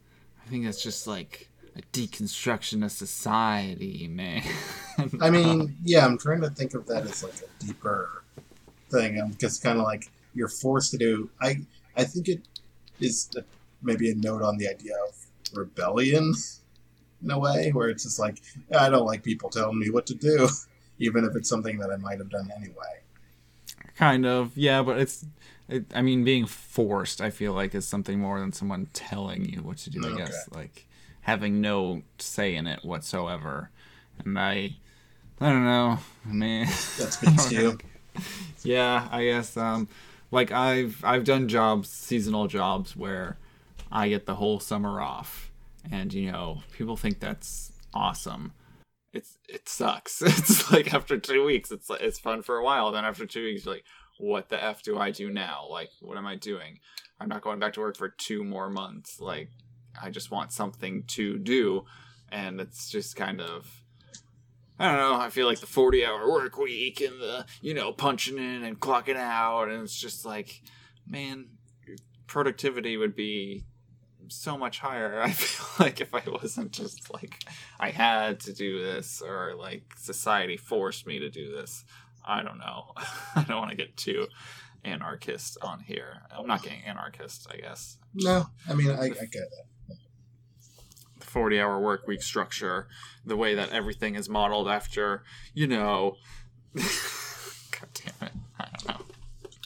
I think that's just like a deconstruction of society, man. I mean, *laughs* yeah, I'm trying to think of that as like a deeper thing. I'm just kind of like you're forced to do. I I think it is maybe a note on the idea of rebellion in a way, where it's just like I don't like people telling me what to do, *laughs* even if it's something that I might have done anyway. Kind of, yeah, but it's. It, I mean, being forced, I feel like, is something more than someone telling you what to do. I Okay. guess, like having no say in it whatsoever. And I, I don't know, man. That speaks to you. *laughs* yeah, I guess. Um, like I've I've done jobs, seasonal jobs, where I get the whole summer off, and you know, people think that's awesome. It's it sucks. *laughs* It's like after two weeks, it's it's fun for a while. Then after two weeks, you're like, what the f do I do now? Like, what am I doing? I'm not going back to work for two more months. Like, I just want something to do, and it's just kind of. I don't know. I feel like the 40 hour work week and the, you know, punching in and clocking out. And it's just like, man, productivity would be so much higher. *laughs* I feel like if I wasn't just like, I had to do this or like society forced me to do this. I don't know. *laughs* I don't want to get too anarchist on here. I'm not getting anarchist, I guess. No, I mean I, I get the 40 hour work week structure, the way that everything is modeled after, you know. *laughs* God damn it. I don't know.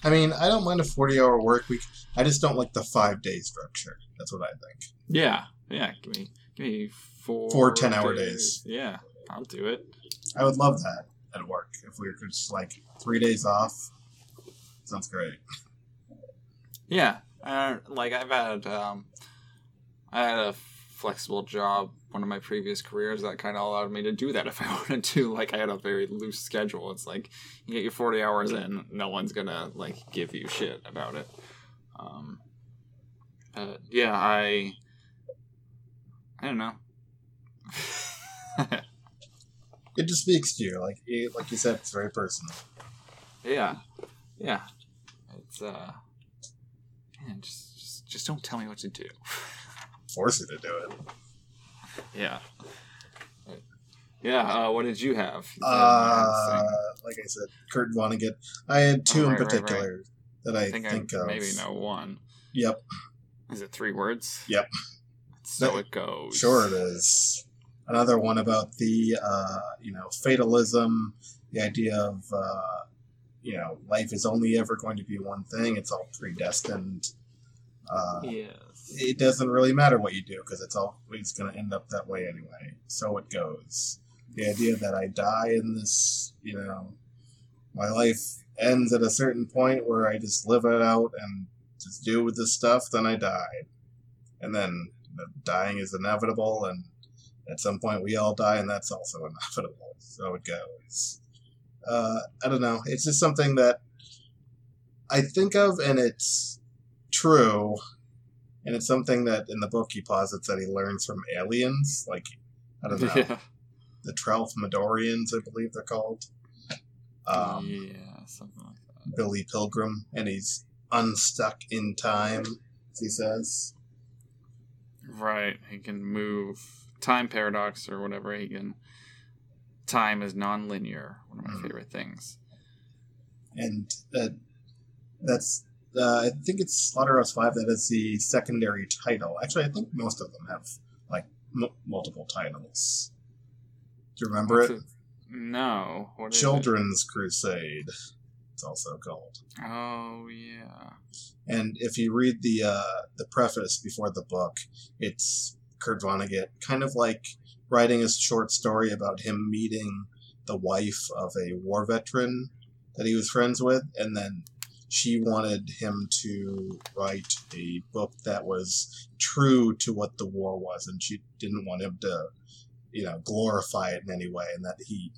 I mean I don't mind a 40 hour work week. I just don't like the five day structure. That's what I think. Yeah, yeah. Give me, give me four, Four 10-hour days. Yeah, I'll do it. I would love that at work if we were just like three days off. Sounds great. Yeah, uh, like I've had, um, I had a flexible job. One of my previous careers that kind of allowed me to do that if I *laughs* wanted to. Like I had a very loose schedule. It's like you get your forty hours in, no one's gonna like give you shit about it. Um, but yeah, I, I don't know. *laughs* It just speaks to you, like you, like you said, it's very personal. yeah, yeah. It's uh, man, just just just don't tell me what to do. *laughs* Force you to do it. Yeah. Yeah, uh, what did you have? You said you had Uh, like I said, Kurt Vonnegut. I had two Oh, in right, right, particular that I, I think, think, I of. maybe know one. Yep, Is it three words? Yep. So That- it goes. sure it is. Another one about the uh, you know fatalism, the idea of uh, you know life is only ever going to be one thing. It's all predestined. Uh, Yes. it doesn't really matter what you do because it's always going to end up that way anyway. So it goes. The idea that I die in this, you know, my life ends at a certain point where I just live it out and just do with this stuff, then I die. And then dying is inevitable, and at some point we all die, and that's also *laughs* inevitable. So it goes. Uh, I don't know. It's just something that I think of, and it's true and it's something that in the book he posits that he learns from aliens, like I don't know, yeah. the Trelf Midorians, I believe they're called. Um, yeah, something like that. Billy Pilgrim, and he's unstuck in time, as he says. Right. He can move time paradox or whatever. He can. Time is non-linear. One of my Mhm. favorite things. And that that's uh, I think it's Slaughterhouse Five that is the secondary title. Actually, I think most of them have like m- multiple titles. Do you remember What's it? it- No. What is it? Children's Crusade. It's also called. Oh yeah. And if you read the uh, the preface before the book, it's Kurt Vonnegut kind of like writing a short story about him meeting the wife of a war veteran that he was friends with, and then she wanted him to write a book that was true to what the war was, and she didn't want him to, you know, glorify it in any way, and that he,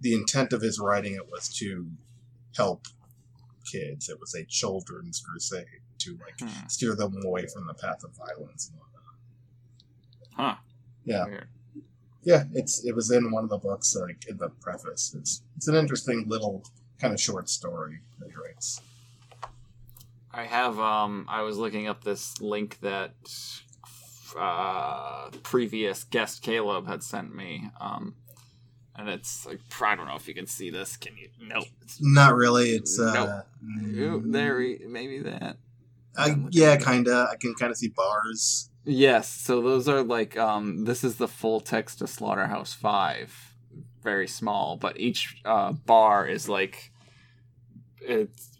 the intent of his writing it was to help kids. It was a children's crusade to like Hmm. steer them away from the path of violence. and whatnot. Huh. Yeah, Weird. yeah. It's it was in one of the books, like in the preface. It's it's an interesting little kind of short story that he writes. I have um I was looking up this link that uh previous guest Caleb had sent me. Um and it's like I don't know if you can see this. Can you no it's Not really. It's uh, Ooh, there we- maybe that. I, yeah, kinda. I can kind of see bars. Yes, so those are like um this is the full text of Slaughterhouse 5. Very small, but each uh bar is like it's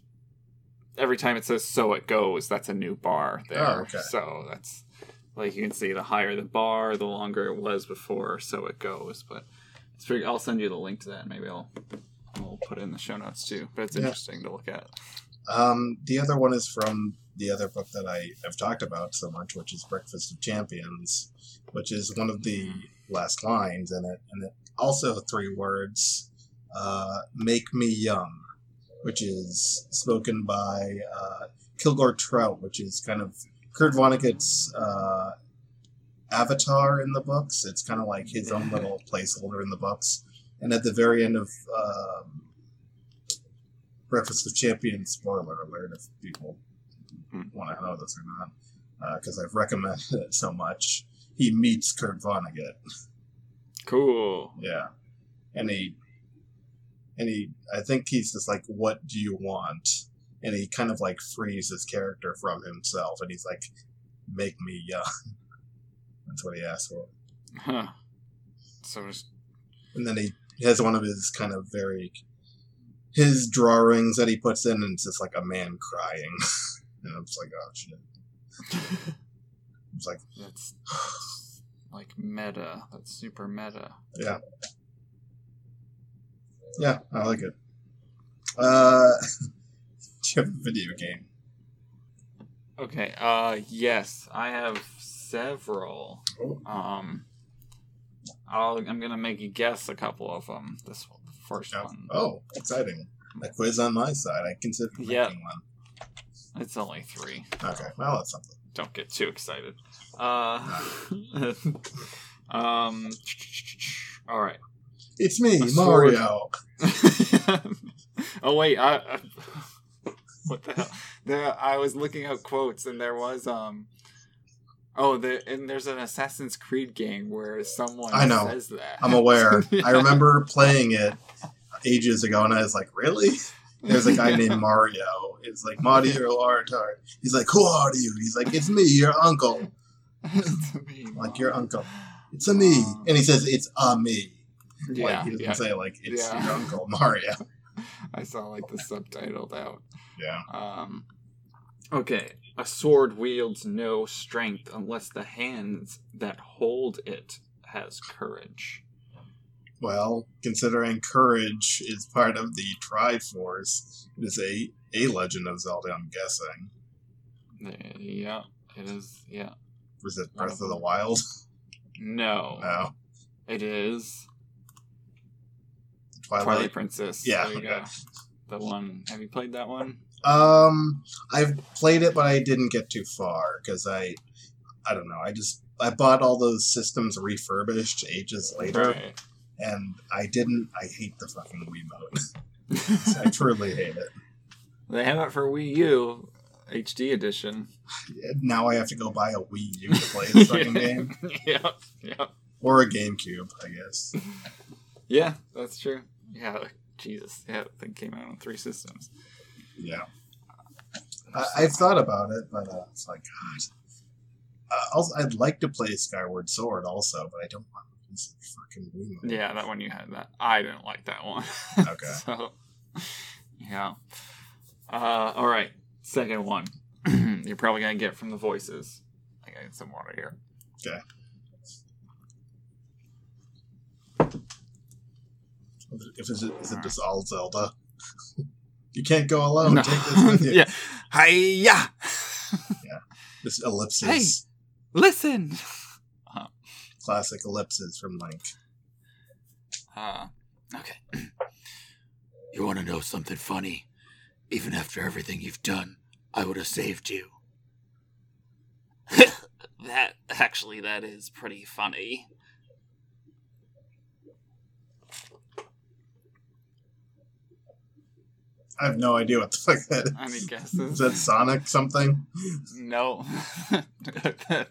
every time it says so it goes, that's a new bar there. Oh, okay. So that's like you can see the higher the bar, the longer it was before so it goes, but pretty I'll send you the link to that. Maybe I'll I'll put it in the show notes too. But it's Yeah. interesting to look at. Um, the other one is from the other book that I have talked about so much, which is Breakfast of Champions, which is one of the last lines in it, and it also three words, uh, "Make me young," which is spoken by uh, Kilgore Trout, which is kind of Kurt Vonnegut's uh, avatar in the books. It's kind of like his own little placeholder in the books, and at the very end of um, Breakfast of Champions, spoiler alert if people Hmm. want to know this or not, because I've recommended it so much. He meets Kurt Vonnegut, Cool. yeah, and he, and he, I think he's just like, "What do you want?" And he kind of like frees his character from himself, and he's like, "Make me young." *laughs* That's what he asked for, Huh. So just and then he has one of his kind of very his drawings that he puts in, and it's just like a man crying, *laughs* and I'm just like, "Oh shit!" *laughs* It's like. That's like meta. That's super meta. Yeah. Yeah, I like it. Uh, *laughs* do you have a video game? Okay. Uh, yes, I have several. Oh. Um, I'll, I'm gonna make you guess a couple of them. This one, the first Yeah. one. Oh, exciting. A quiz on my side. I consider making Yeah. one. It's only three. Okay, well, that's something. Don't get too excited. Uh, *laughs* um. All right. It's me. Mario. *laughs* oh wait, I, I *laughs* what the hell? There, I was looking up quotes, and there was um. Oh, the, and there's an Assassin's Creed game where someone I know. says that. I'm aware. *laughs* Yeah. I remember playing it ages ago, and I was like, really? There's a guy *laughs* named Mario. It's like Mario Auditore. He's like, who are you? He's like, it's me, your uncle. *laughs* It's me, Like your uncle. It's a me. And he says, it's a me. Yeah, like, he doesn't yeah. say, like, it's Yeah. your uncle, Mario. I saw like the subtitled out. Yeah. Um, okay, a sword wields no strength unless the hands that hold it has courage. Well, considering courage is part of the Triforce, it is a a Legend of Zelda. I'm guessing. Uh, Yeah, it is. Yeah, Was it Breath of of the. Wild? no, No, *laughs* it is Twilight. Twilight Princess. Yeah, okay. The one. Have you played that one? Um, I've played it, but I didn't get too far because I, I don't know. I just I bought all those systems refurbished ages later, Right. and I didn't. I hate the fucking Wiimote. *laughs* *laughs* I truly hate it. they have it for Wii U HD edition. Now I have to go buy a Wii U to play the fucking *laughs* game, yeah, yeah, or a GameCube, I guess. yeah. That's true. Yeah, Jesus. Yeah, that thing came out on three systems. Yeah. I, I've thought about it, but uh, it's like God. Uh, also, I'd like to play Skyward Sword also, but I don't want to use the fucking Yeah, that one you had that. I didn't like that one. *laughs* Okay. so, yeah. Uh, all right. Second one. *clears throat* You're probably gonna get from the voices. I got some water here. Okay. If it's, is it just all Zelda? *laughs* you can't go alone. No. Take this with *laughs* you. yeah. Hiya! Yeah. *laughs* This ellipses. Hey. Listen. Classic ellipses from Link. Uh, okay. *clears throat* You want to know something funny? Even after everything you've done, I would have saved you. *laughs* that actually, that is pretty funny. I have no idea what the fuck that is. Any guesses? Is that Sonic something? No. *laughs* that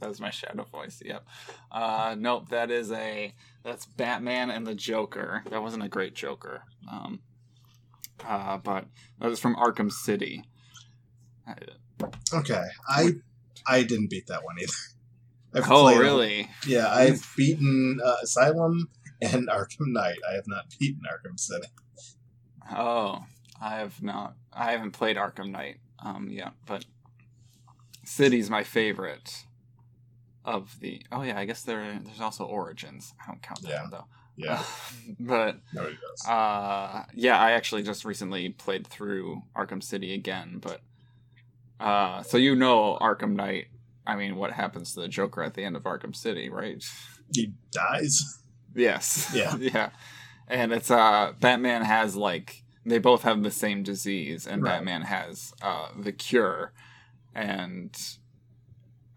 was my shadow voice, yep. Uh nope, that is a that's Batman and the Joker. That wasn't a great Joker. Um uh but that was from Arkham City. Okay, I I didn't beat that one either. I've oh played- really? Yeah, I've beaten uh, Asylum and Arkham Knight. I have not beaten Arkham City. Oh, I have not I haven't played Arkham Knight um yet, but City's my favorite of the Oh yeah, I guess there there's also Origins. I don't count that Yeah. one though. Yeah, *laughs* but does. Uh, yeah, I actually just recently played through Arkham City again, but uh, so you know Arkham Knight. I mean, what happens to the Joker at the end of Arkham City, right? he dies. Yes. Yeah. *laughs* yeah. And it's uh, Batman has like they both have the same disease, and Right. Batman has uh the cure, and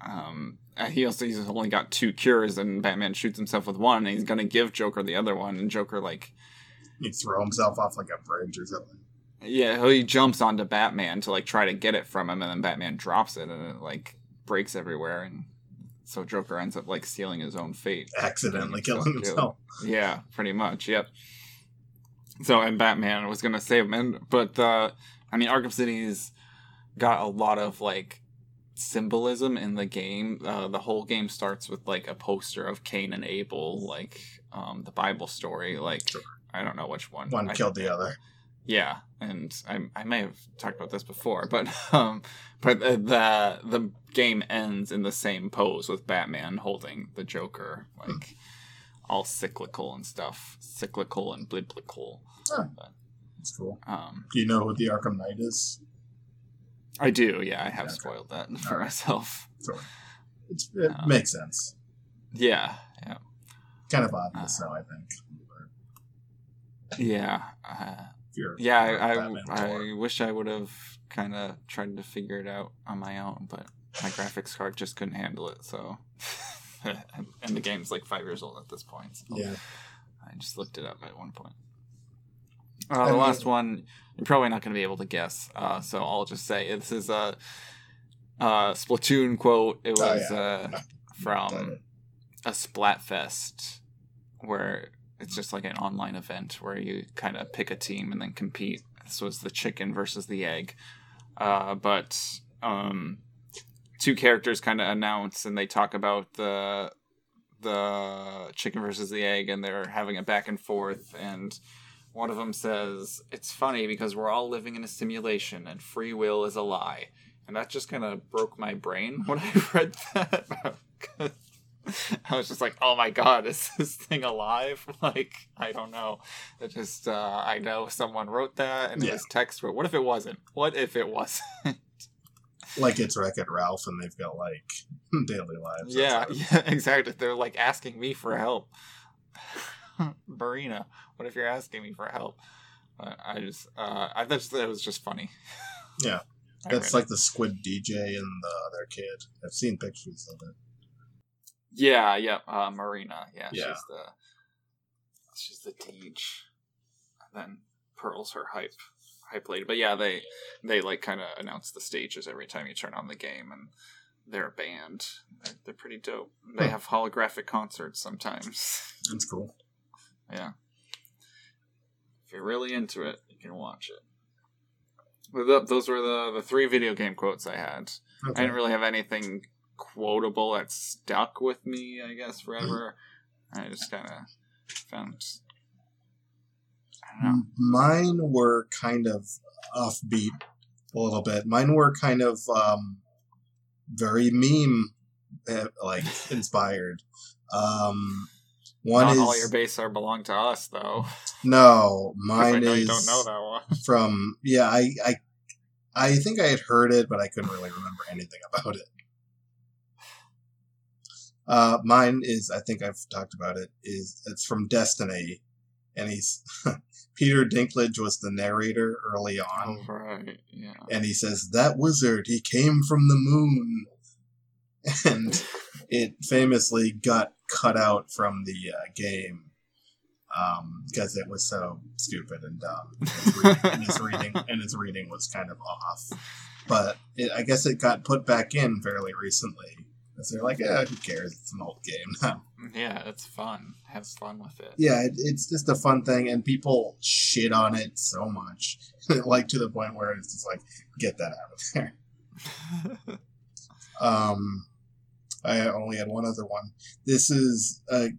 um. He also he's only got two cures, and Batman shoots himself with one, and he's gonna give Joker the other one, and Joker like He throw himself off like a bridge or something. Yeah, he jumps onto Batman to like try to get it from him, and then Batman drops it, and it like breaks everywhere, and so Joker ends up like sealing his own fate. Accidentally killing himself. Yeah, pretty much. Yep. So and Batman was gonna save him, and, but uh, I mean, Arkham City's got a lot of like symbolism in the game. Uh, the whole game starts with like a poster of Cain and Abel, like um, the Bible story. Like Sure. I don't know which one. One I- killed the other. yeah, and I, I may have talked about this before, but *laughs* um, but the, the the game ends in the same pose with Batman holding the Joker, like all cyclical and stuff, cyclical and biblical. That's cool. Um, Do you know who the Arkham Knight is? I do, yeah, I have Okay. spoiled that *laughs* for Alright. myself. So it's, it Um, makes sense. Yeah, yeah, Kind of obvious, uh, though. I think. yeah. Uh, Yeah, I, I. I wish I would have kind of tried to figure it out on my own, but my graphics card just couldn't handle it. So, *laughs* *laughs* and, the game's like five years old at this point. So yeah. I just looked it up at one point. Uh, the last one, you're probably not going to be able to guess. Uh, so I'll just say this is a, uh Splatoon quote. It Oh, was yeah. uh, from a Splatfest where it's just like an online event where you kind of pick a team and then compete. This was the chicken versus the egg. Uh, but um, two characters kind of announce and they talk about the the chicken versus the egg and they're having a back and forth and one of them says it's funny because we're all living in a simulation and free will is a lie and that just kind of broke my brain *laughs* when i read that *laughs* I was just like, "Oh my god, is this thing alive?" *laughs* Like, I don't know. It just, uh, I know someone wrote that and it Yeah. was text, but what if it wasn't? What if it wasn't? Like it's Wreck It Ralph, and they've got like *laughs* daily lives. yeah, *laughs* yeah, exactly. They're like asking me for help. *laughs* Marina, what if you're asking me for help? Uh, I just, uh, I just, it was just funny. Yeah. That's like the Squid DJ and the other kid. I've seen pictures of it. Yeah, yeah, uh, Marina. Yeah, Yeah. she's the she's the teach. And then Pearl's her hype hype played. But yeah, they they like kind of announce the stages every time you turn on the game, and they're a band. They're, they're pretty dope. They Huh. have holographic concerts sometimes. That's cool. yeah, if you're really into it, you can watch it. Th- those were the the three video game quotes I had. I didn't really have anything quotable that stuck with me. I guess forever. I just kind of found. Mine were kind of offbeat a little bit. Mine were kind of um, very meme uh, like *laughs* inspired. Um, one Not is all your base are belong to us, though. no, *laughs* mine is don't know that one. *laughs* from yeah. I, I I think I had heard it, but I couldn't really remember anything about it. Uh, mine is I think I've talked about it. Is it's from Destiny, and he's Peter Dinklage was the narrator early on. Oh, right. Yeah. and he says that wizard he came from the moon *laughs* and it famously got cut out from the uh, game because it was so stupid and dumb Its reading- *laughs* and his reading and his reading was kind of off but it, i guess it got put back in fairly recently because they're like yeah who cares it's an old game now *laughs* Yeah, it's fun. Have fun with it. yeah it, it's just a fun thing and people shit on it so much *laughs* like to the point where it's just like get that out of there *laughs* Um, I only had one other one. This is I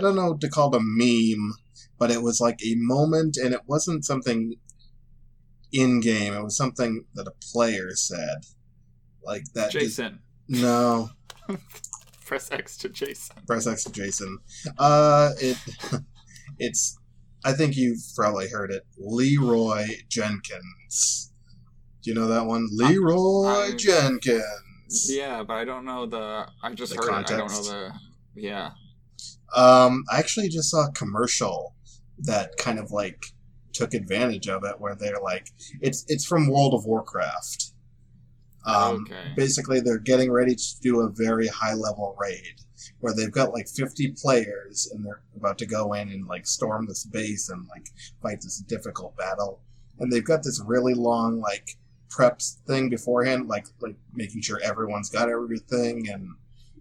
don't know to call it a meme, but it was like a moment, and it wasn't something in game. It was something that a player said, like that. just- Jason. no, *laughs* Press X to Jason. press X to Jason. Uh, it *laughs* it's. I think you've probably heard it. Leroy Jenkins. Do you know that one? Leroy I- Jenkins. Yeah, but I don't know the. I just The heard it. I don't know context. the. Yeah. Um, I actually just saw a commercial that kind of like took advantage of it, where they're like, it's it's from World of Warcraft. Um, okay. Basically, they're getting ready to do a very high level raid where they've got like 50 players and they're about to go in and like storm this base and like fight this difficult battle. And they've got this really long like preps thing beforehand, like like making sure everyone's got everything and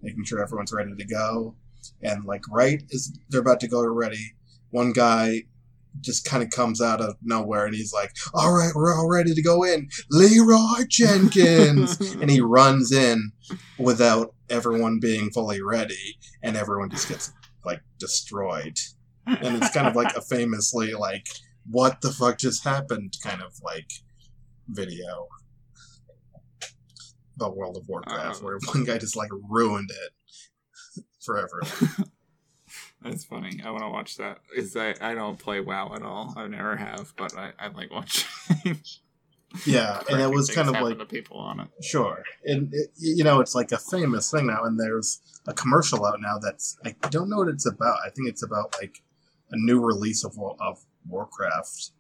making sure everyone's ready to go. And like right as they're about to go ready, one guy just kind of comes out of nowhere and he's like, "All right, we're all ready to go in, Leroy Jenkins." *laughs* and he runs in without everyone being fully ready, and everyone just gets like destroyed. And it's kind of like a *laughs* famously like, "What the fuck just happened?" kind of like video about World of Warcraft, Oh. where one guy just like ruined it for everyone. *laughs* That's funny. I want to watch that. Is I I don't play WoW at all. I never have, but I, I like watching. *laughs* Yeah, and it was kind of like to people on it. Sure, and it, you know it's like a famous thing now, and there's a commercial out now that's I don't know what it's about. I think it's about like a new release of of Warcraft,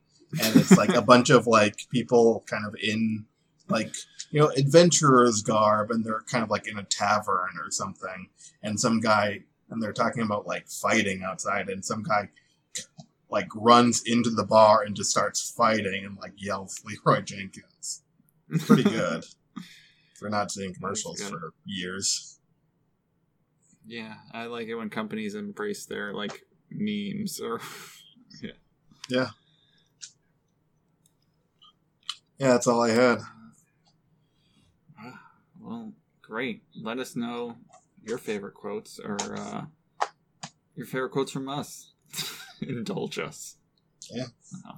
and it's like a *laughs* bunch of like people kind of in like you know adventurers garb, and they're kind of like in a tavern or something, and some guy and they're talking about like fighting outside, and some guy like runs into the bar and just starts fighting and like yells Leroy Jenkins. It's pretty good. *laughs* for not seeing commercials for years. Yeah, I like it when companies embrace their like memes or *laughs* Yeah, Yeah. Yeah, that's all I had. Ah, Well, great. Let us know your favorite quotes or uh, your favorite quotes from us. *laughs* Indulge us. Yeah. Uh,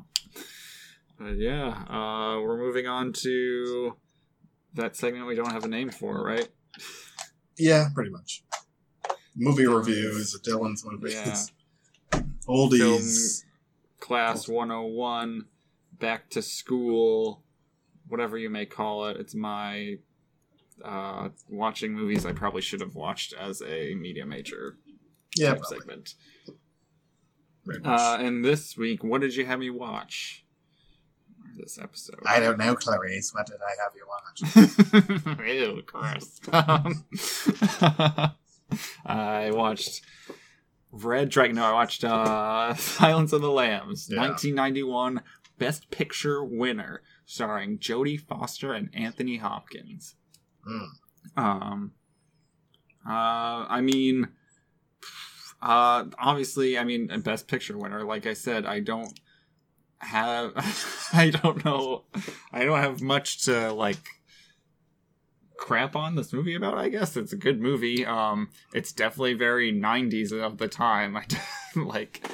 but yeah, uh, we're moving on to that segment we don't have a name for, right? Yeah, pretty much. Movie reviews, Dylan's movies, Yeah. *laughs* oldies. Class 101, back to school, whatever you may call it. It's my uh, watching movies I probably should have watched as a media major Yeah, type probably, segment. Uh, and this week, what did you have me watch? This episode. I don't know, Clarice. What did I have you watch? *laughs* Ew, gross. *laughs* Um, I watched Red Dragon. No, I watched uh, *laughs* Silence of the Lambs, Yeah. 1991 Best Picture winner, starring Jodie Foster and Anthony Hopkins. Mm. Um, uh, I mean, uh, obviously, I mean, a Best Picture winner. Like I said, I don't have *laughs* I don't know I don't have much to like crap on this movie about I guess it's a good movie um it's definitely very 90s of the time *laughs* I like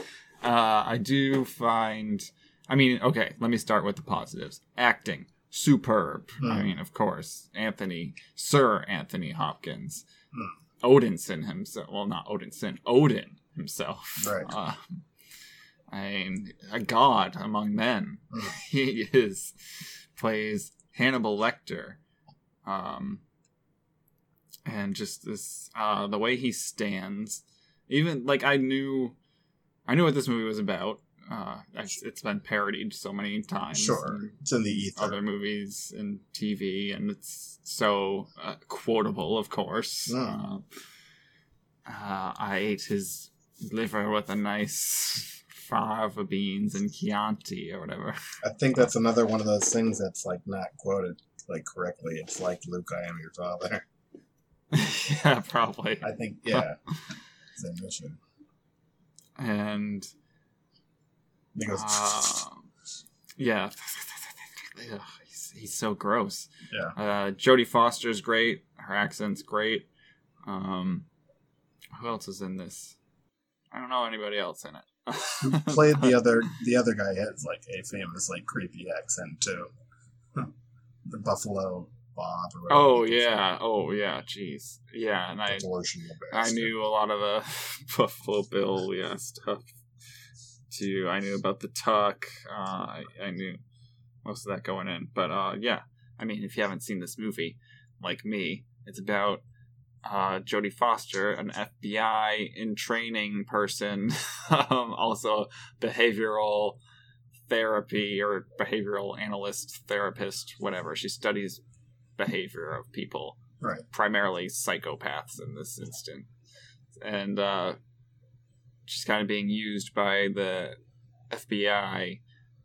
uh I do find I mean okay let me start with the positives acting superb I Hmm. mean of course Anthony Sir Anthony Hopkins Hmm. Odinson himself well not Odinson Odin himself Right. uh, *laughs* I mean, a god among men. Mm. *laughs* he is plays Hannibal Lecter, um, and just this uh, the way he stands. Even like I knew, I knew what this movie was about. Uh, it's, been parodied so many times. Sure. It's in the ether. Other movies and TV, and it's so uh, quotable, of course. Mm. Uh, uh, I ate his liver with a nice fava beans and Chianti or whatever. I think that's another one of those things that's like not quoted like correctly. It's like Luke, I am your father. *laughs* *laughs* yeah, probably. I think yeah, *laughs* it's an issue And because um, yeah, Ugh, he's, he's so gross. yeah, Uh, Jodie Foster's great. Her accent's great. Um, who else is in this? I don't know anybody else in it. Who played the *laughs* other the other guy has like a famous like creepy accent too. the Buffalo Bob. Or Oh yeah, oh yeah, jeez, yeah, and I I knew a lot of the *laughs* Buffalo Bill yeah stuff too. I knew about the Tuck. Uh, I I knew most of that going in, but uh, yeah, I mean, if you haven't seen this movie, like me, it's about uh, Jodie Foster, an FBI in training person, *laughs* um, also behavioral therapy or behavioral analyst, therapist, whatever. She studies behavior of people, Right. primarily psychopaths in this instance, and uh, she's kind of being used by the FBI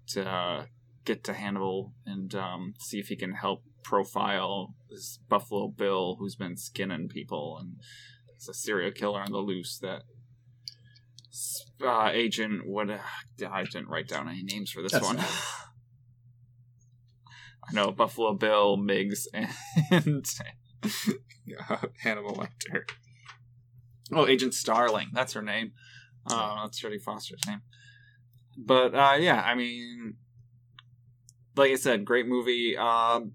to uh, get to Hannibal and um, see if he can help profile this Buffalo Bill who's been skinning people and it's a serial killer on the loose that uh, agent what uh, I didn't write down any names for this That's one. *laughs* I know Buffalo Bill, Miggs, *laughs* and *laughs* uh, Hannibal Lecter. Oh, Agent Starling. That's her name. Uh, that's Jodie Foster's name. But uh, yeah, I mean, like I said, great movie. Um,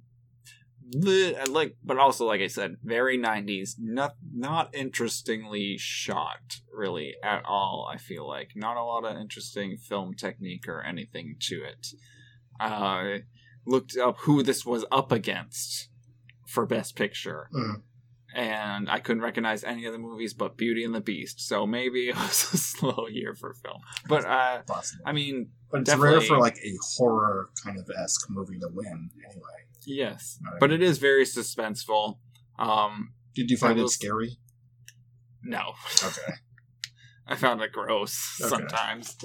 the like, but also like I said, very '90s. Not not interestingly shot, really at all. I feel like not a lot of interesting film technique or anything to it. Uh, looked up who this was up against for Best Picture, Mm. And I couldn't recognize any of the movies but Beauty and the Beast. So maybe it *laughs* was a slow year for film. But uh, I mean, But it's rare for like a horror kind of esque movie to win. Anyway, yes, but it is very suspenseful. Um, did you find it was- scary? no, Okay. *laughs* I found it gross Okay. sometimes.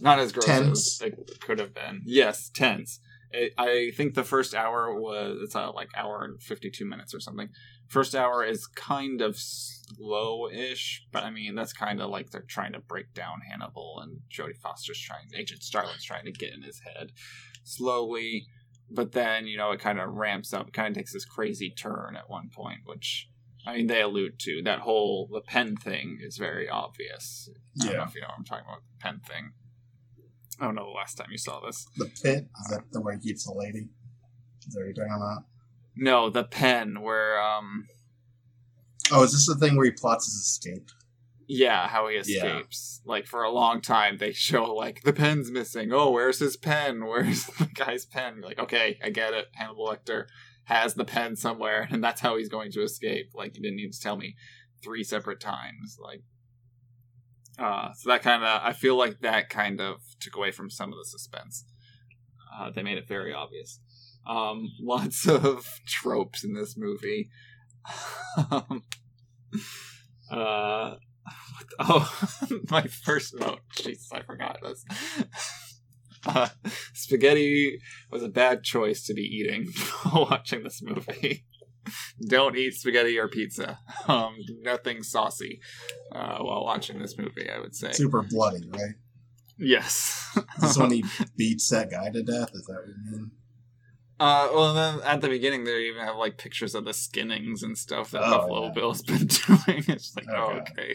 Not as gross Tense? as it could have been. Yes, tense. It, I think the first hour was it's a like hour and fifty two minutes or something. First hour is kind of slow-ish, but I mean that's kind of like they're trying to break down Hannibal and Jodie Foster's trying, Agent Starling's trying to get in his head slowly, but then you know it kind of ramps up, kind of takes this crazy turn at one point, which I mean they allude to that whole the pen thing is very obvious. I don't know Yeah. if you know what I'm talking about. The pen thing. I don't know the last time you saw this. The pit is that the way he keeps the lady? Is that what you're talking about? No, the pen where um Oh, is this the thing where he plots his escape? yeah, how he Yeah. escapes. Like for a long time they show like the pen's missing. Oh, where's his pen? Where's *laughs* the guy's pen? Like, okay, I get it. Hannibal Lecter has the pen somewhere *laughs* and that's how he's going to escape. Like you didn't need to tell me three separate times. Like uh so that kind of I feel like that kind of took away from some of the suspense. Uh, they made it very obvious. Um, *laughs* lots of tropes in this movie. *laughs* um, uh, oh, *laughs* my first note. Jesus, I forgot this. Uh, spaghetti was a bad choice to be eating while watching this movie. Don't eat spaghetti or pizza. Um, nothing saucy uh, while watching this movie. I would say. Super bloody, right? Yes. Is this when he beats that guy to death? Is that what you mean? Uh, well, then at the beginning, they even have like pictures of the skinnings and stuff that Oh, Buffalo yeah. Bill's *laughs* been doing. It's like, oh, Okay. okay,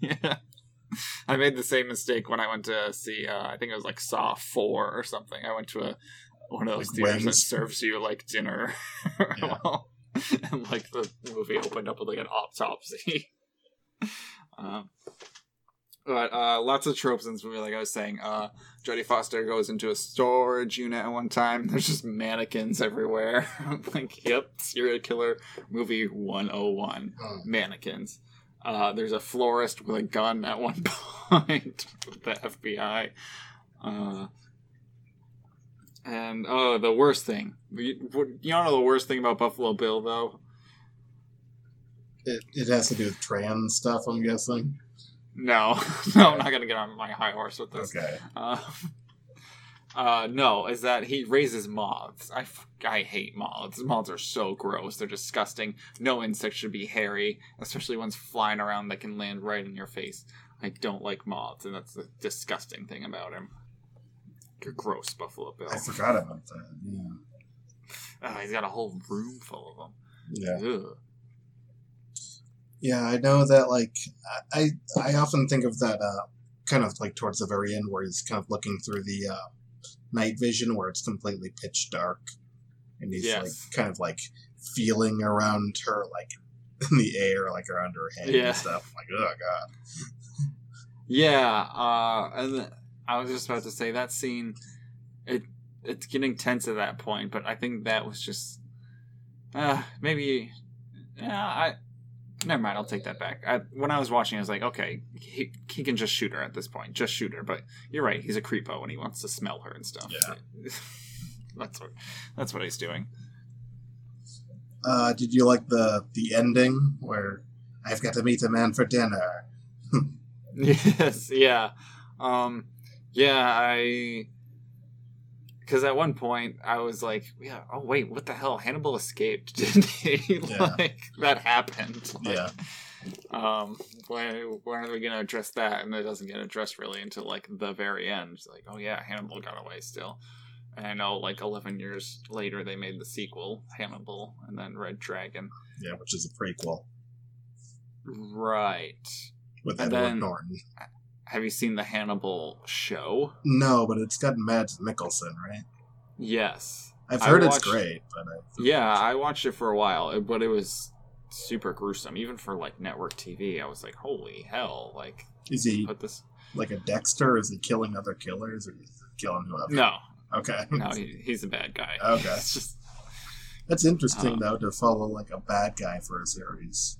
*laughs* yeah. I made the same mistake when I went to see. Uh, I think it was like Saw Four or something. I went to a one of those Like theaters that serves you like dinner, *laughs* Yeah. And like the movie opened up with like an autopsy. um, but uh, lots of tropes in this movie, like I was saying. Uh, Jodie Foster goes into a storage unit at one time. *laughs* There's just mannequins everywhere. I'm *laughs* like, yep, serial killer movie 101. Oh. Mannequins. Uh, there's a florist with a gun at one *laughs* point with the FBI. Uh, and oh, the worst thing. You, you don't know the worst thing about Buffalo Bill, though? It, it has to do with trans stuff, I'm guessing. No, *laughs* no, I'm not gonna get on my high horse with this. Okay. Uh, *laughs* uh, no, is that he raises moths. I, f- I hate moths. Moths are so gross. They're disgusting. No insect should be hairy, especially ones flying around that can land right in your face. I don't like moths, and that's the disgusting thing about him. You're gross, Buffalo Bill. I forgot about that. Yeah. Uh, he's got a whole room full of them. Yeah. Ugh. Yeah, I know that. Like, I I often think of that uh, kind of like towards the very end, where he's kind of looking through the uh, night vision, where it's completely pitch dark, and he's Yes. like kind of like feeling around her, like in *laughs* the air, like around her head Yeah. and stuff. Like, oh god. Yeah, uh, and I was just about to say that scene. It it's getting tense at that point, but I think that was just uh, maybe. Yeah, I never mind. I'll take that back. I, when I was watching, I was like, okay, he he can just shoot her at this point, just shoot her. But you're right. He's a creepo and he wants to smell her and stuff. Yeah. *laughs* that's what that's what he's doing. Uh, did you like the the ending where I've got to meet a man for dinner? *laughs* *laughs* Yes, yeah. Um yeah, I cuz at one point I was like, yeah, oh wait, what the hell? Hannibal escaped, *laughs* didn't he? *laughs* Yeah. like that happened. *laughs* Like, Yeah. Um when when are we to address that? And it doesn't get addressed really until like the very end. It's like, oh yeah, Hannibal got away still. And I know like 11 years later they made the sequel, Hannibal and then Red Dragon. Yeah, which is a prequel Right. with And Edward then- Norton. Have you seen the Hannibal show? No, but it's got Mads Mikkelsen, right? Yes. I've heard it's great, but I, Yeah, I watched it for a while, but it was super gruesome. Even for like network TV, I was like, "Holy hell!" Like, is he put this. like a Dexter? Is he killing other killers, or is he killing whoever? No, Okay. no, *laughs* he, he's a bad guy. Okay. *laughs* Just That's interesting Uh, though to follow like a bad guy for a series.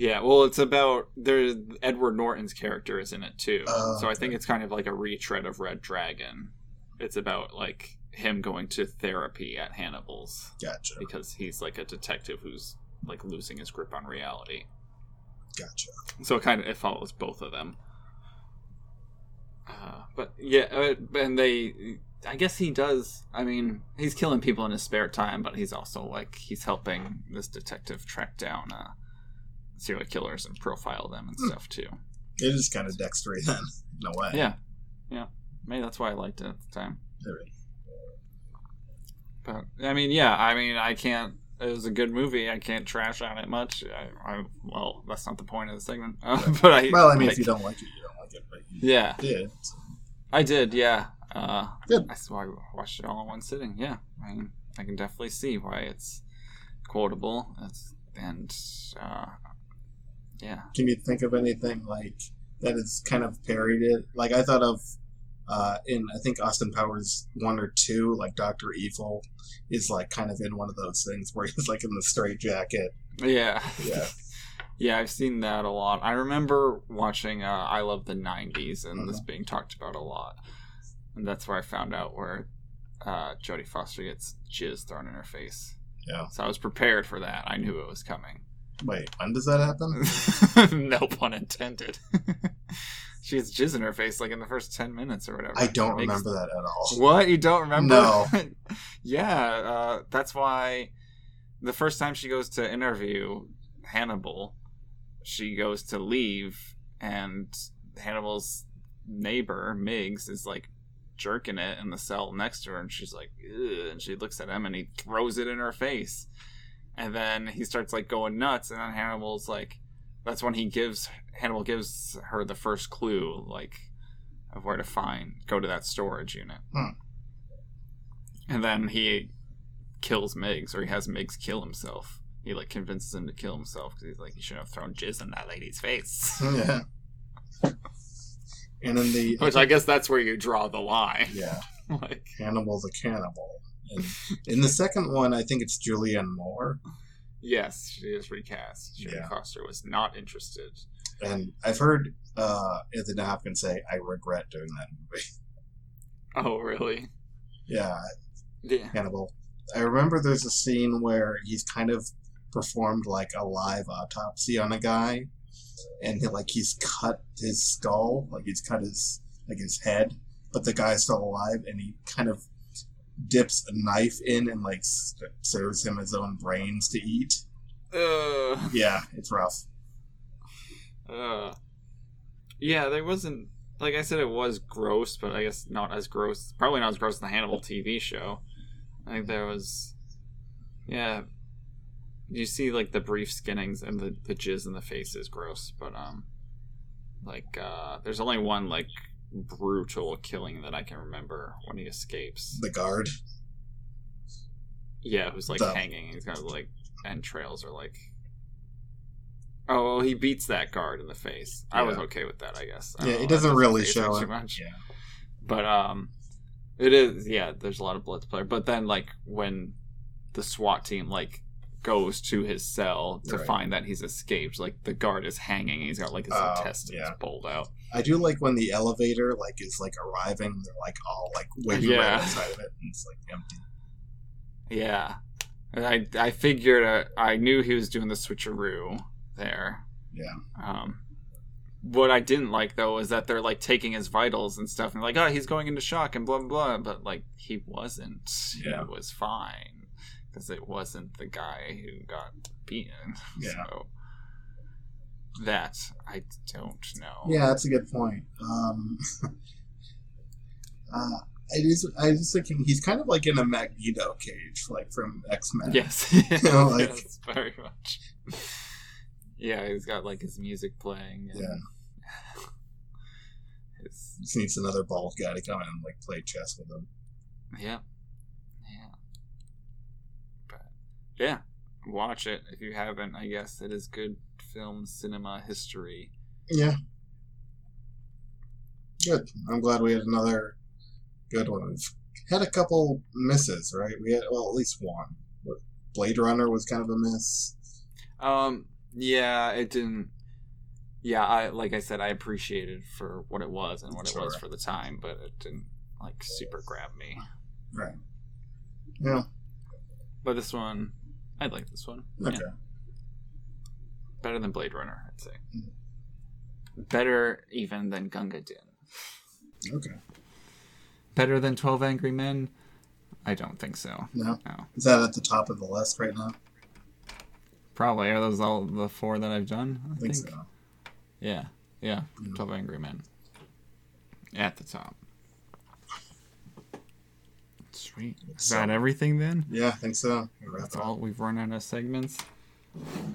Yeah. Well, it's about there. Edward Norton's character is in it too, Oh, so I think it's kind of like a retread of Red Dragon. It's about like him going to therapy at Hannibal's Gotcha. because he's like a detective who's like losing his grip on reality. Gotcha. so it kind of it follows both of them uh, but yeah uh, and they i guess he does i mean he's killing people in his spare time but he's also like he's helping this detective track down uh, serial killers and profile them and Hmm. stuff too It is kind of Dextery then, in a way. yeah yeah maybe that's why i liked it at the time Maybe. but i mean yeah i mean i can't it was a good movie. I can't trash on it much. I, I well, that's not the point of the segment. *laughs* Uh, but I Well, I mean, like- if you don't like it, you don't like it, but you yeah, did. I did, yeah. Uh, Good. That's why I watched it all in one sitting. Yeah, I mean, I can definitely see why it's quotable. It's, and uh, yeah, Can you think of anything like that is kind of parried it? Like I thought of uh, in I think Austin Powers one or two, like Doctor Evil is like kind of in one of those things where he's like in the straight jacket. yeah, Yeah. *laughs* yeah. I've seen that a lot. I remember watching uh, I Love the '90s and this being talked about a lot, and that's where I found out where uh, Jodie Foster gets jizz thrown in her face. Yeah. So I was prepared for that. I knew it was coming. Wait, when does that happen? *laughs* no pun intended. *laughs* she has jizz in her face like in the first 10 minutes or whatever. I don't Makes- remember that at all. What? You don't remember? No. *laughs* yeah, uh, that's why the first time she goes to interview Hannibal, she goes to leave and Hannibal's neighbor Miggs is like jerking it in the cell next to her, and she's like, Ugh, and she looks at him, and he throws it in her face, and then he starts like going nuts, and then Hannibal's like, that's when he gives Hannibal gives her the first clue, like of where to find go to that storage unit, Hmm. and then he kills Miggs, or he has Miggs kill himself. He like convinces him to kill himself because he's like, you should have thrown jizz in that lady's face. yeah. *laughs* And then the Which I guess that's where you draw the line. yeah, *laughs* like, Hannibal's a cannibal. In the second one, I think it's Julianne Moore, yes, she is recast. Jodie Yeah. Foster was not interested. and I've heard uh, Anthony Hopkins say, "I regret doing that movie." *laughs* Oh, really? Yeah, Yeah. Hannibal. I remember there's a scene where he's kind of performed like a live autopsy on a guy, and he, like he's cut his skull, like he's cut his like his head, but the guy's still alive, and he kind of dips a knife in and like serves him his own brains to eat. Uh, Yeah, it's rough. uh. Yeah, there wasn't. Like I said, it was gross, but I guess not as gross. Probably not as gross as the Hannibal TV show. I think there was. Yeah. You see, like, the brief skinnings and the, the jizz in the face is gross, but, um. Like, uh. There's only one, like, brutal killing that I can remember when he escapes. The guard. Yeah, who's like The- hanging. He's got like entrails or like. Oh, well, he beats that guard in the face. I was okay with that, I guess. I Yeah, it know, doesn't really show too much. Yeah. But um, it is yeah. There's a lot of blood to play. But then like when the SWAT team like goes to his cell to Right. find that he's escaped, like the guard is hanging. He's got like his Oh, intestines yeah. pulled out. I do like when the elevator like is like arriving. They're like all like waiting Yeah. right outside of it, and it's like empty. Yeah. And I I figured uh, I knew he was doing the switcheroo there. Yeah. Um, what I didn't like though is that they're like taking his vitals and stuff and like, oh, he's going into shock and blah blah blah. But like he wasn't. Yeah. He was fine because it wasn't the guy who got beaten. *laughs* Yeah. So that I don't know. Yeah, that's a good point. Um, *laughs* uh, it is. I was thinking he's kind of like in a Magneto cage, like from X Men. Yes. *laughs* know, like- yes, very much. Yeah, he's got like his music playing. And Yeah. *sighs* His, Just needs another bald guy to come in and like play chess with him. Yeah. But yeah, watch it if you haven't. I guess it is good film cinema history. Yeah. Good. I'm glad we had another good one. We've had a couple misses, right? We had well at least one. Blade Runner was kind of a miss. Um. Yeah, it didn't. Yeah, I like I said, I appreciated for what it was and what it was for the time, but it didn't like super grab me. Right. Yeah. But this one, I like this one. Okay. Yeah. Better than Blade Runner, I'd say. Mm. Better even than Gunga Din. Okay. Better than Twelve Angry Men? I don't think so. No. No. Is that at the top of the list right now? Probably are those all the four that I've done? I, I think so. Yeah, yeah. Yeah. Twelve Angry Men at the top. Sweet. Is So- that everything then? Yeah, I think so. That's all. We've run out of segments,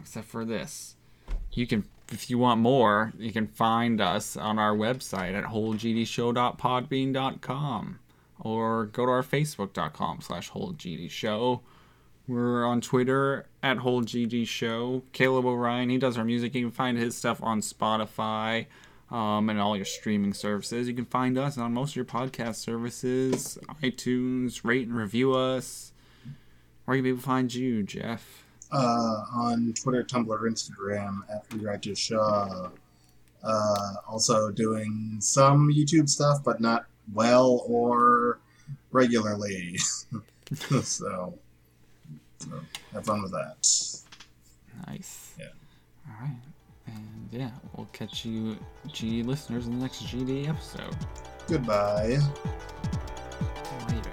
except for this. You can, if you want more, you can find us on our website at wholegdshow.podbean.com or go to our facebook.com slash wholegdshow. We're on Twitter at wholegdshow. Caleb Orion, he does our music. You can find his stuff on Spotify um, and all your streaming services. You can find us on most of your podcast services, iTunes, rate and review us. Where can people find you, Geoff? Uh, on Twitter, Tumblr, Instagram at Rewrite Shaw. Uh, also doing some YouTube stuff, but not well or regularly. *laughs* so, so have fun with that. Nice. Yeah, we'll catch you, G listeners, in the next GD episode. Goodbye. Later.